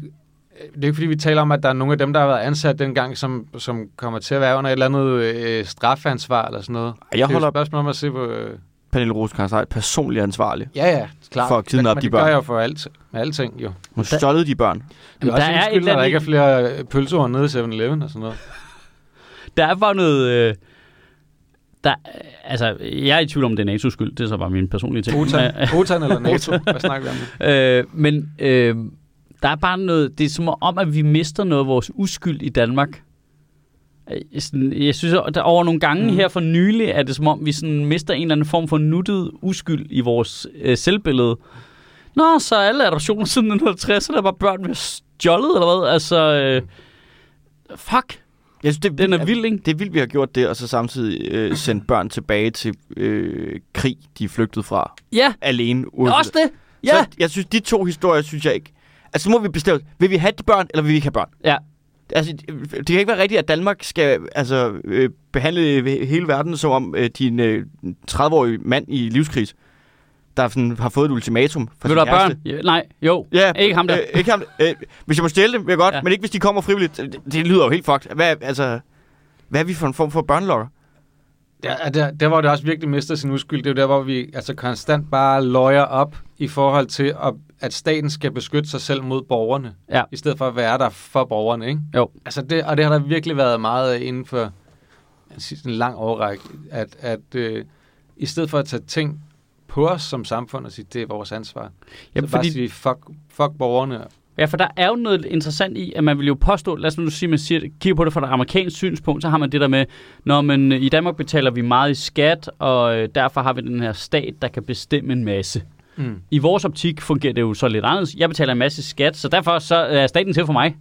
Det er ikke fordi, vi taler om, at der er nogle af dem, der har været ansat dengang, som, som kommer til at være under et eller andet øh, strafansvar eller sådan noget. Jeg det er holder spørgsmål om at se på... Øh, Pernille Rosenkrantz er personligt ansvarlig. ja, ja, klart. For at kidnappe men, de men det gør børn. jeg jo for alt, med alting, jo. Hun stjålede de børn. Det er der er et eller at der andet- ikke er flere pølseord nede i 7-Eleven og sådan noget. der er bare noget... Øh, der, altså, jeg er i tvivl om, det er NATO's skyld. Det er så bare min personlige ting. Otan, Otan eller NATO? Hvad snakker vi om? nu? øh, men øh, der er bare noget... Det er som om, at vi mister noget af vores uskyld i Danmark. Øh, sådan, Jeg synes, at der over nogle gange Mm. her for nylig, er det som om, vi sådan mister en eller anden form for nuttet uskyld i vores øh, selvbillede. Nå, så alle adoptioner siden 1960, er bare børn, vi har stjålet, eller hvad? Altså, øh, fuck, Jeg synes, det, den er vild, ikke? Det er vildt, vi har gjort det, og så samtidig øh, sendt børn tilbage til øh, krig, de er flygtet fra. Ja, Alene. Uden også det. Ja. Så jeg synes, de to historier, synes jeg ikke... Altså, så må vi bestemme, vil vi have de børn, eller vil vi ikke have børn? Ja. Altså, det kan ikke være rigtigt, at Danmark skal altså, øh, behandle hele verden som om øh, din øh, 30-årige mand i livskris, der sådan, har fået et ultimatum fra Vil du have børn? Ja, nej, jo. Ja, Ikke ham der. Øh, ikke ham, øh, hvis jeg må stjæle dem, vil jeg godt, ja. Men ikke hvis de kommer frivilligt. Det, det lyder jo helt fucked. Hvad, altså, hvad er vi for en form for børnelokker? Ja, der, der hvor det også virkelig mister sin uskyld, det er jo der, hvor vi altså konstant bare løjer op i forhold til, at, at staten skal beskytte sig selv mod borgerne, Ja. i stedet for at være der for borgerne, ikke? Jo. Altså det, og det har der virkelig været meget inden for en lang årrække, at, at øh, i stedet for at tage ting på os som samfund og sige, det er vores ansvar, Ja, så bare fordi, sige, fuck, fuck borgerne. ja, for der er jo noget interessant i, at man vil jo påstå, lad os nu sige, man siger, kigger på det fra et amerikansk synspunkt, så har man det der med, når man i Danmark betaler vi meget i skat, og øh, derfor har vi den her stat, der kan bestemme en masse. Mm. I vores optik fungerer det jo så lidt anderledes. Jeg betaler en masse skat, så derfor så er staten til for mig.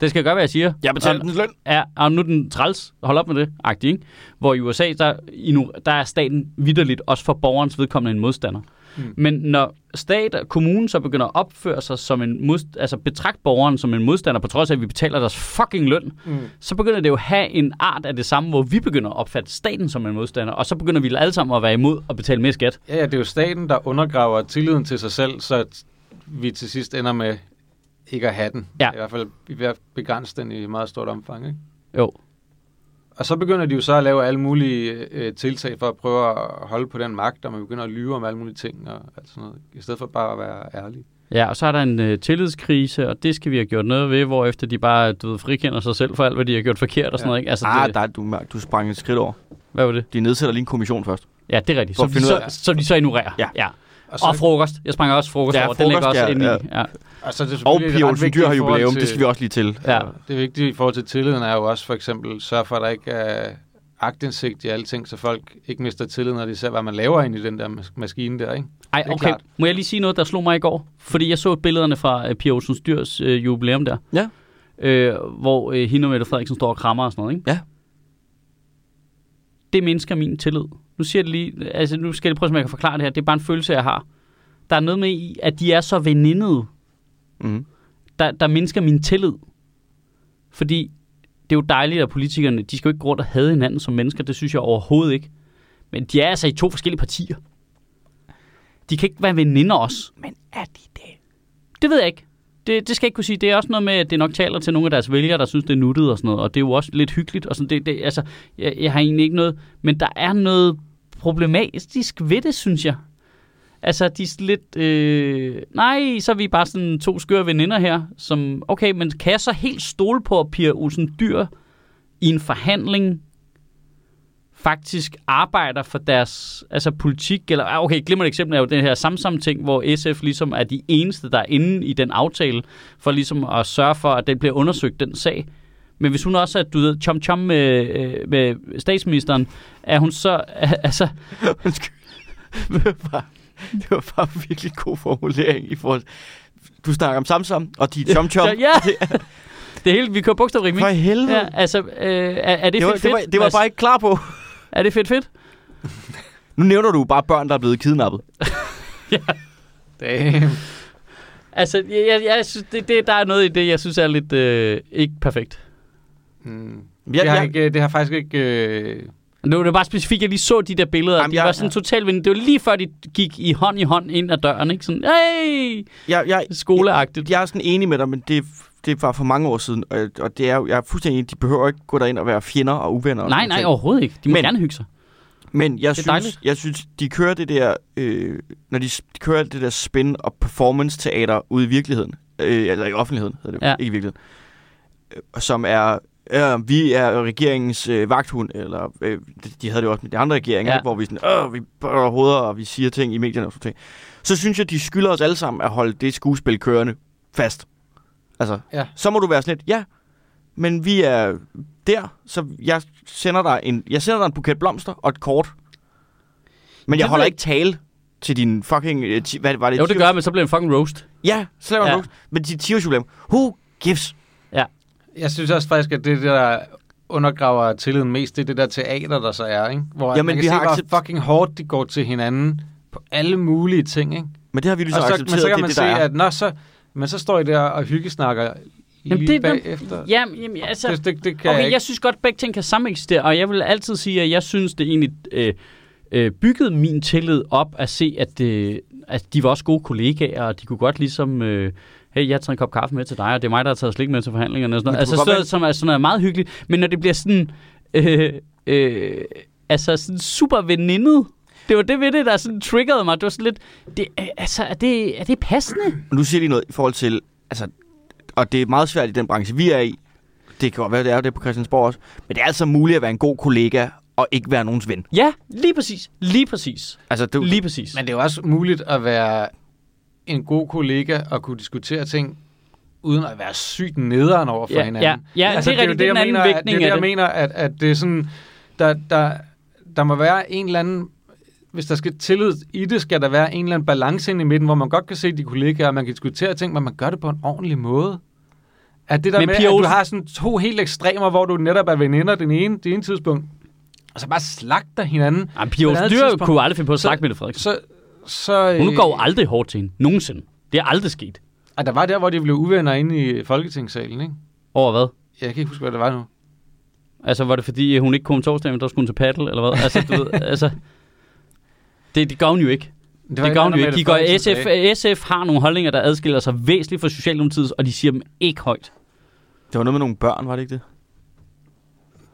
Ja. Det skal gøre, hvad jeg siger. Jeg betaler den løn. er, og nu er den træls, hold op med det, agtig, ikke? Hvor i USA, der, i nu, der er staten vidderligt også for borgerens vedkommende en modstander. Mm. Men når stat og kommunen så begynder at opføre sig som en mod, altså betragt borgeren som en modstander, på trods af, at vi betaler deres fucking løn, Mm. så begynder det jo at have en art af det samme, hvor vi begynder at opfatte staten som en modstander, og så begynder vi alle sammen at være imod at betale mere skat. Ja, ja, det er jo staten, der undergraver tilliden til sig selv, så vi til sidst ender med ikke at have den. Ja. I hvert fald vi ved at begrænse den i meget stort omfang. Ikke? Jo. Og så begynder de jo så at lave alle mulige øh, tiltag for at prøve at holde på den magt, og man begynder at lyve om alle mulige ting og alt sådan noget, i stedet for bare at være ærlig. Ja, og så er der en øh, tillidskrise, og det skal vi have gjort noget ved, hvor efter de bare du ved, frikender sig selv for alt, hvad de har gjort forkert og sådan Ja. noget. Ikke? Altså, Ah, det, der, du, du sprang et skridt over. hvad var det? De nedsætter lige en kommission først. Ja, det er rigtigt. Så de så, så de så ignorerer. Ja. ja. Og Og frokost. Jeg sprang også frokost Ja, over. Den ligger også ja, inde i. Ja. og så er det Og Pia Olsen Dyr har jubilæum, til- det skal vi også lige til. Ja. Det er vigtigt i forhold til tilliden er jo også for eksempel sørge for, at der ikke er agtindsigt i alle ting, så folk ikke mister tillid, når de ser, hvad man laver ind i den der mas- maskine der, ikke? Ej, Det okay. klart. Må jeg lige sige noget, der slog mig i går? Fordi jeg så billederne fra øh, Pia Olsen Dyrs øh, jubilæum der. Ja. Øh, hvor øh, hende og Mette Frederiksen står og krammer og sådan noget, ikke? Ja. Det mindsker min tillid. Nu siger jeg det lige, altså nu skal jeg prøve, om jeg kan forklare det her. Det er bare en følelse, jeg har. Der er noget med i, at de er så venindede, Mm. der, der mindsker min tillid. Fordi det er jo dejligt, at politikerne, de skal jo ikke gå rundt og hade hinanden som mennesker. Det synes jeg overhovedet ikke. Men de er altså i to forskellige partier. De kan ikke være veninder også. Men er de det? Det ved jeg ikke det, det skal jeg ikke kunne sige. Det er også noget med, at det nok taler til nogle af deres vælgere, der synes, det er nuttet og sådan noget. Og det er jo også lidt hyggeligt. Og sådan, det, det, altså, jeg, jeg har egentlig ikke noget... Men der er noget problematisk ved det, synes jeg. Altså, de er lidt... Øh, nej, så er vi bare sådan to skøre veninder her, som... Okay, men kan jeg så helt stole på, at Pia Olsen Dyr i en forhandling faktisk arbejder for deres altså politik, eller ah, okay, glimrende eksempel er jo den her Samsam-ting, hvor SF ligesom er de eneste, der er inde i den aftale, for ligesom at sørge for, at den bliver undersøgt, den sag. Men hvis hun også er, du ved, chom chom med, øh, med statsministeren, er hun så, altså, Undskyld. det, var bare, en virkelig god formulering i forhold Du snakker om Samsam, og de chom chom. så, ja, det hele, vi kører bogstavrim, For helvede. Ja, altså, øh, er, er det, det, var, fedt det, var, det var Mads? bare ikke klar på. Er det fedt fedt? Nu nævner du bare børn, der er blevet kidnappet. Damn. Altså, jeg, jeg, jeg synes, det, det, der er noget i det, jeg synes er lidt øh, ikke perfekt. Mm. Jeg, det, har jeg, ikke, det har faktisk ikke... Øh... Nu er det bare specifikt, jeg lige så de der billeder, Jamen, de jeg- var sådan totalt vindende. Det var lige før, de gik i hånd i hånd ind ad døren, ikke? Sådan, hey, jeg, jeg, skoleagtigt. jeg er sådan enig med dig, men det, det var for mange år siden, og, og det er, jo- jeg er fuldstændig enig, de behøver ikke gå derind og være fjender og uvenner. og Nej, nej, ting. overhovedet ikke. De må Men- gerne hygge sig. Men jeg synes, dejligt. jeg synes, de kører det der, øh, når de, de kører det der spin- og performance-teater ude i virkeligheden, øh, eller i offentligheden, hedder det, Ja. ikke i virkeligheden, øh, som er, øh, vi er regeringens øh, vagthund, eller øh, de- de havde det jo også med de andre regeringer, Ja. hvor vi sådan, øh, vi bøjer hoveder, og vi siger ting i medierne og sådan ting. Så synes jeg, de skylder os alle sammen at holde det skuespil kørende fast. Altså, Ja. så må du være sådan lidt, ja, men vi er der, så jeg sender dig en, jeg sender dig en buket blomster og et kort. Men jeg holder ikke tale til din fucking... øh, ti- Hvad var det? Jo, det 10 gør men så bliver det en fucking roast. Ja, så laver Ja. ja. Men de 10 års jubilæum. Who gives? Jeg synes også faktisk, at det der undergraver tilliden mest, det er det der teater, der så er, ikke? Hvor Jamen, man kan vi se, har hvor fucking hårdt de går til hinanden på alle mulige ting, ikke? Men det har vi lige så så, men accepteret, så kan det man det, se, der er. at når så, men så står I der og hyggesnakker Jamen, lige det- bagefter. Jamen, jamen altså... det, det, det kan Okay, jeg jeg, ikke. jeg synes godt, at begge ting kan sameksistere, og jeg vil altid sige, at jeg synes, det egentlig øh, øh, byggede min tillid op at se, at, øh, at de var også gode kollegaer, og de kunne godt ligesom... Øh, hey, jeg har taget en kop kaffe med til dig, og det er mig, der har taget slik med til forhandlingerne. Og sådan noget. det Altså sådan, noget, som er sådan noget meget hyggeligt. Men når det bliver sådan... Øh, øh, altså sådan super venindet, det var det ved det, der sådan triggerede mig. Det var sådan lidt... Det, øh, altså, er det, er det passende? Nu siger de noget i forhold til... Altså, og det er meget svært i den branche, vi er i. Det kan godt være, det er det på Christiansborg også. Men det er altså muligt at være en god kollega og ikke være nogens ven. Ja, lige præcis. Lige præcis. Altså, du, Lige præcis. Men det er jo også muligt at være en god kollega og kunne diskutere ting uden at være sygt nederen over for Ja, hinanden. ja, ja, det er. Det er den jeg mener, at- Det er det, jeg det. mener, at, at det er sådan, der, der, der må være en eller anden, hvis der skal tillid i det, skal der være en eller anden balance ind i midten, hvor man godt kan se de kollegaer, og man kan diskutere ting, men man gør det på en ordentlig måde. At det der Men med, Pia at du har sådan to helt ekstremer, hvor du netop er veninder den ene, det ene tidspunkt, og så bare slagter hinanden. Ej, Pia Olsen Dyr kunne aldrig finde på at med det, Frederiksen. Så, så, Hun øh, går jo aldrig hårdt til hende. Nogensinde. Det er aldrig sket. Ej, der var der, hvor de blev uvenner inde i Folketingssalen, ikke? Over hvad? Jeg kan ikke huske, hvad det var nu. Altså, var det fordi, hun ikke kom om torsdagen, men der skulle hun til paddle, eller hvad? Altså, du ved, altså... Det, det gør hun jo ikke. Det, Det gør hun jo ikke. De går, SF, SF har nogle holdninger, der adskiller sig væsentligt fra Socialdemokratiet, og de siger dem ikke højt. det var noget med nogle børn, var det ikke det?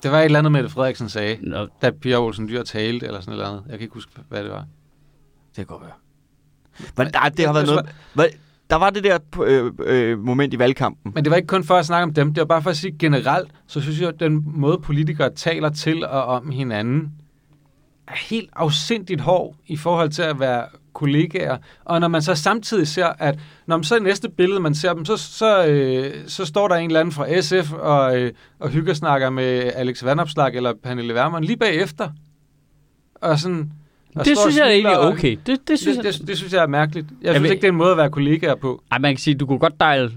Det var et eller andet, Mette Frederiksen sagde, Nå, da Pia Olsen Dyr talte, eller sådan noget andet. Jeg kan ikke huske, hvad det var. Det kan godt være. Men, nej, det har været noget... Hvad, der var det der øh, øh, moment i valgkampen. Men det var ikke kun for at snakke om dem, det var bare for at sige generelt, så synes jeg, at den måde politikere taler til og om hinanden, er helt afsindigt hård i forhold til at være kollegaer. Og når man så samtidig ser, at når man så i næste billede, man ser dem, så, så, øh, så står der en eller anden fra SF og, øh, og hyggesnakker med Alex Vandopslag eller Pernille Vermund lige bagefter. Og sådan, og det synes jeg egentlig er og- okay. Det, det synes Det, jeg... det, det synes jeg er mærkeligt. Jeg, Jeg synes ved- ikke, det er en måde at være kollegaer på. Ej, man kan sige, du kunne godt dejle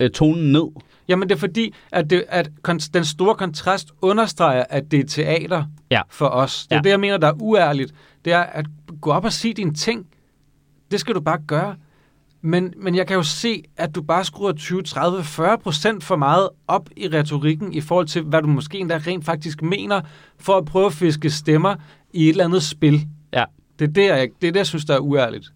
øh, tonen ned. Jamen det er fordi, at, det, at den store kontrast understreger, at det er teater Ja. for os. Det er Ja. ja. det, jeg mener, der er uærligt. Det er at gå op og sige dine ting. Det skal du bare gøre. Men, men jeg kan jo se, at du bare skruer 20, 30, 40 procent for meget op i retorikken i forhold til, hvad du måske endda rent faktisk mener, for at prøve at fiske stemmer i et eller andet spil. Ja. Det er det, jeg, det, er det, jeg synes, der er uærligt.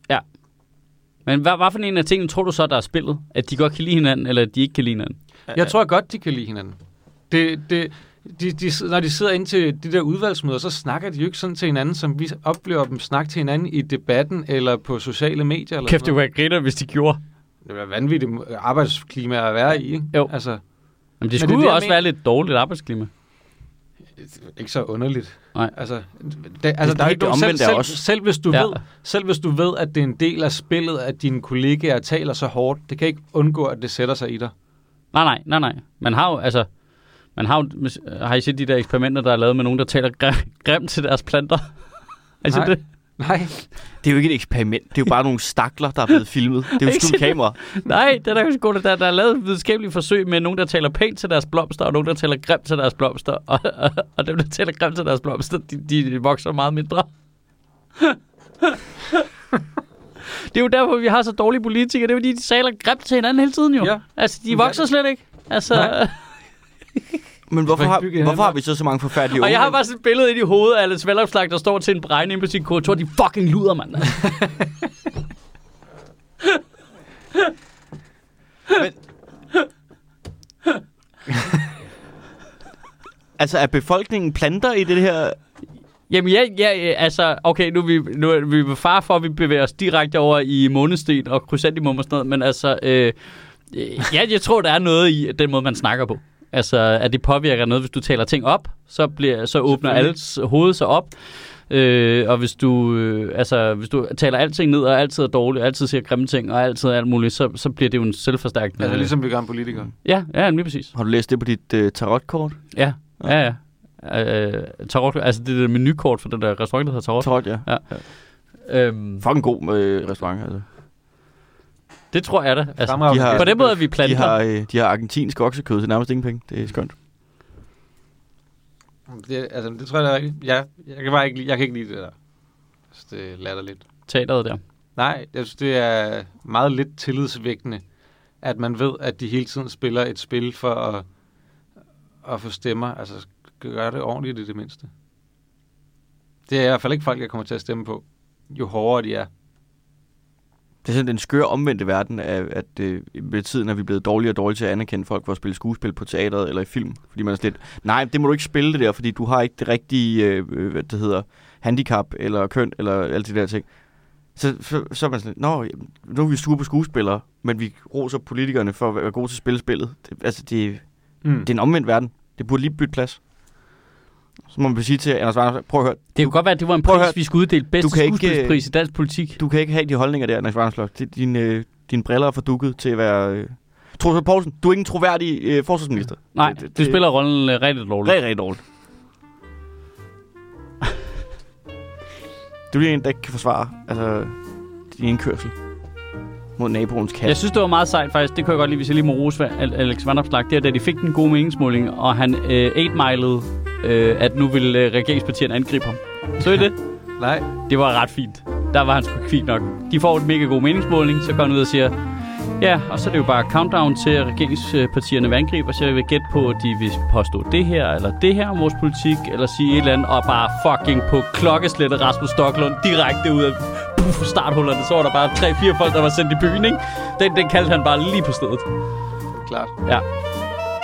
Men hvad, hvad for en af tingene tror du så, der er spillet? At de godt kan lide hinanden, eller at de ikke kan lide hinanden? Jeg tror godt, de kan lide hinanden. Det, det, de, de, når de sidder ind til de der udvalgsmøder, så snakker de jo ikke sådan til hinanden, som vi oplever dem snakke til hinanden i debatten eller på sociale medier. Eller Kæft, det være griner, hvis de gjorde. det er vanvittigt arbejdsklima at være i. Ikke? Jo. Altså, Men Men det det er skulle det, jo også mener. være lidt dårligt arbejdsklima. ikke så underligt. Nej. Altså, det, altså der er helt ikke nogen, det selv, er selv, også. selv, hvis du Ja. ved, selv hvis du ved, at det er en del af spillet, at dine kollegaer taler så hårdt, det kan ikke undgå, at det sætter sig i dig. Nej, nej, nej, nej. Man har jo, altså... Man har jo, har I set de der eksperimenter, der er lavet med nogen, der taler gr- grimt til deres planter? Har I set det? Nej, Det er jo ikke et eksperiment. Det er jo bare nogle stakler, der er blevet filmet. Det er jo skjult kamera. Nej, det er så godt. Der, der er lavet videnskabelige forsøg med nogen, der taler pænt til deres blomster, og nogen, der taler grimt til deres blomster. Og, og, og dem, der taler grimt til deres blomster, de, de vokser meget mindre. det er jo derfor, vi har så dårlige politikere. Det er fordi, de taler grimt til hinanden hele tiden jo. Ja. Altså, de Men vokser slet ikke. Altså, Nej. Men hvorfor har, hvorfor har vi så så mange forfærdelige og jeg har bare sådan et billede ind i hovedet af Alice Vanopslagh, der står til en bregning inde på sin kontor. De fucking luder, mand. Altså, er befolkningen planter i det her? Jamen ja, ja, ja, altså, okay, nu er vi, nu er vi far for, at vi bevæger os direkte over i månesten og krysantemum og sådan noget, men altså, øh, øh, ja, jeg tror, der er noget i den måde, man snakker på. Altså, at det påvirker noget, hvis du taler ting op, så, bliver, så åbner alles hoved sig op. Øh, og hvis du, øh, altså, hvis du taler alting ned, og altid er dårlig, og altid siger grimme ting, og altid alt muligt, så, så bliver det jo en selvforstærkende... altså ligesom vi gør en politiker. Ja, ja, lige præcis. Har du læst det på dit uh, tarotkort? Ja, ja, ja. Øh, tarot, altså det der menukort for den der restaurant, der hedder Tarot. Tarot, ja. Øhm, Fucking god øh, restaurant, altså. det tror jeg da. Altså, de har- på den måde er vi De planter. har, øh, de har argentinsk oksekød til nærmest ingen penge. Det er skønt. Det, altså, det tror jeg, er rigtigt. Ja, jeg kan bare ikke, lide- jeg kan ikke lide det der. Jeg synes, det er latterligt. teateret der. Nej, jeg synes, det er meget lidt tillidsvækkende, at man ved, at de hele tiden spiller et spil for at, at få stemmer. Altså, gør det ordentligt i det mindste. Det er i hvert fald ikke folk, jeg kommer til at stemme på, jo hårdere de er. Det er sådan den skøre omvendte verden, af, at øh, med tiden er vi blevet dårligere og dårligere til at anerkende folk for at spille skuespil på teateret eller i film. Fordi man er sådan lidt, nej, det må du ikke spille det der, fordi du har ikke det rigtige, øh, øh, hvad det hedder, handicap eller køn eller alt det der ting. Så, så, så er man sådan nå, nu er vi sure på skuespillere, men vi roser politikerne for at være gode til at spille spillet. Det, altså, det, Mm. det er en omvendt verden. Det burde lige bytte plads. Så må man sige til Anders Warner, prøv at høre, Det kunne godt være, at det var en pris, høre. vi skulle uddele bedste skuespilspris i dansk politik. du kan ikke have de holdninger der, Anders Warner. Dine, øh, dine briller er for dukket til at være... Øh... Troels Poulsen, du er ikke en troværdig øh, forsvarsminister. Nej, det, det, du spiller rollen øh, rigtig dårligt. Rigtig, rigtig dårligt. Du er en, der ikke kan forsvare altså, din indkørsel mod naboens kat. Jeg synes, det var meget sejt faktisk. Det kunne jeg godt lide, hvis jeg lige må rose Al- Alex Vanopslagh. Det er, da de fik den gode meningsmåling, og han øh, 8-milede, øh, at nu ville øh, regeringspartierne angribe ham. Så I det? Nej, Det var ret fint. Der var han sgu kvik nok. De får en mega god meningsmåling, så går han ud og siger, ja, og så er det jo bare countdown til, at regeringspartierne vil angribe, og så jeg vil gætte på, at de vil påstå det her, eller det her om vores politik, eller sige et eller andet, og bare fucking på klokkeslættet Rasmus Stocklund direkte ud af puff, starthullerne, så var der bare 3-4 folk, der var sendt i byen, ikke? Den, den kaldte han bare lige på stedet. klart. Ja.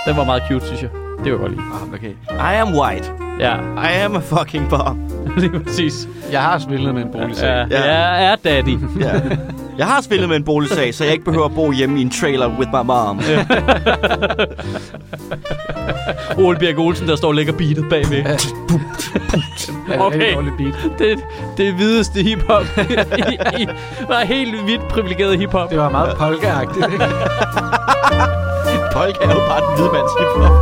Den var meget cute, synes jeg. Det var godt lide. Ah, okay. I am white. Ja, I am a fucking bomb. lige præcis. Jeg har spillet med en boligsag. Ja, Ja. jeg er daddy. Ja. Jeg har spillet med en boligsag, så jeg ikke behøver at bo hjemme i en trailer with my mom. Ole Birk Olsen, der står og lægger beatet bagved. Okay. Det, det hvideste hiphop. I, i, var helt hvidt privilegeret hiphop. Det var meget polka-agtigt, ikke? Polka er jo bare den hvide mands hiphop.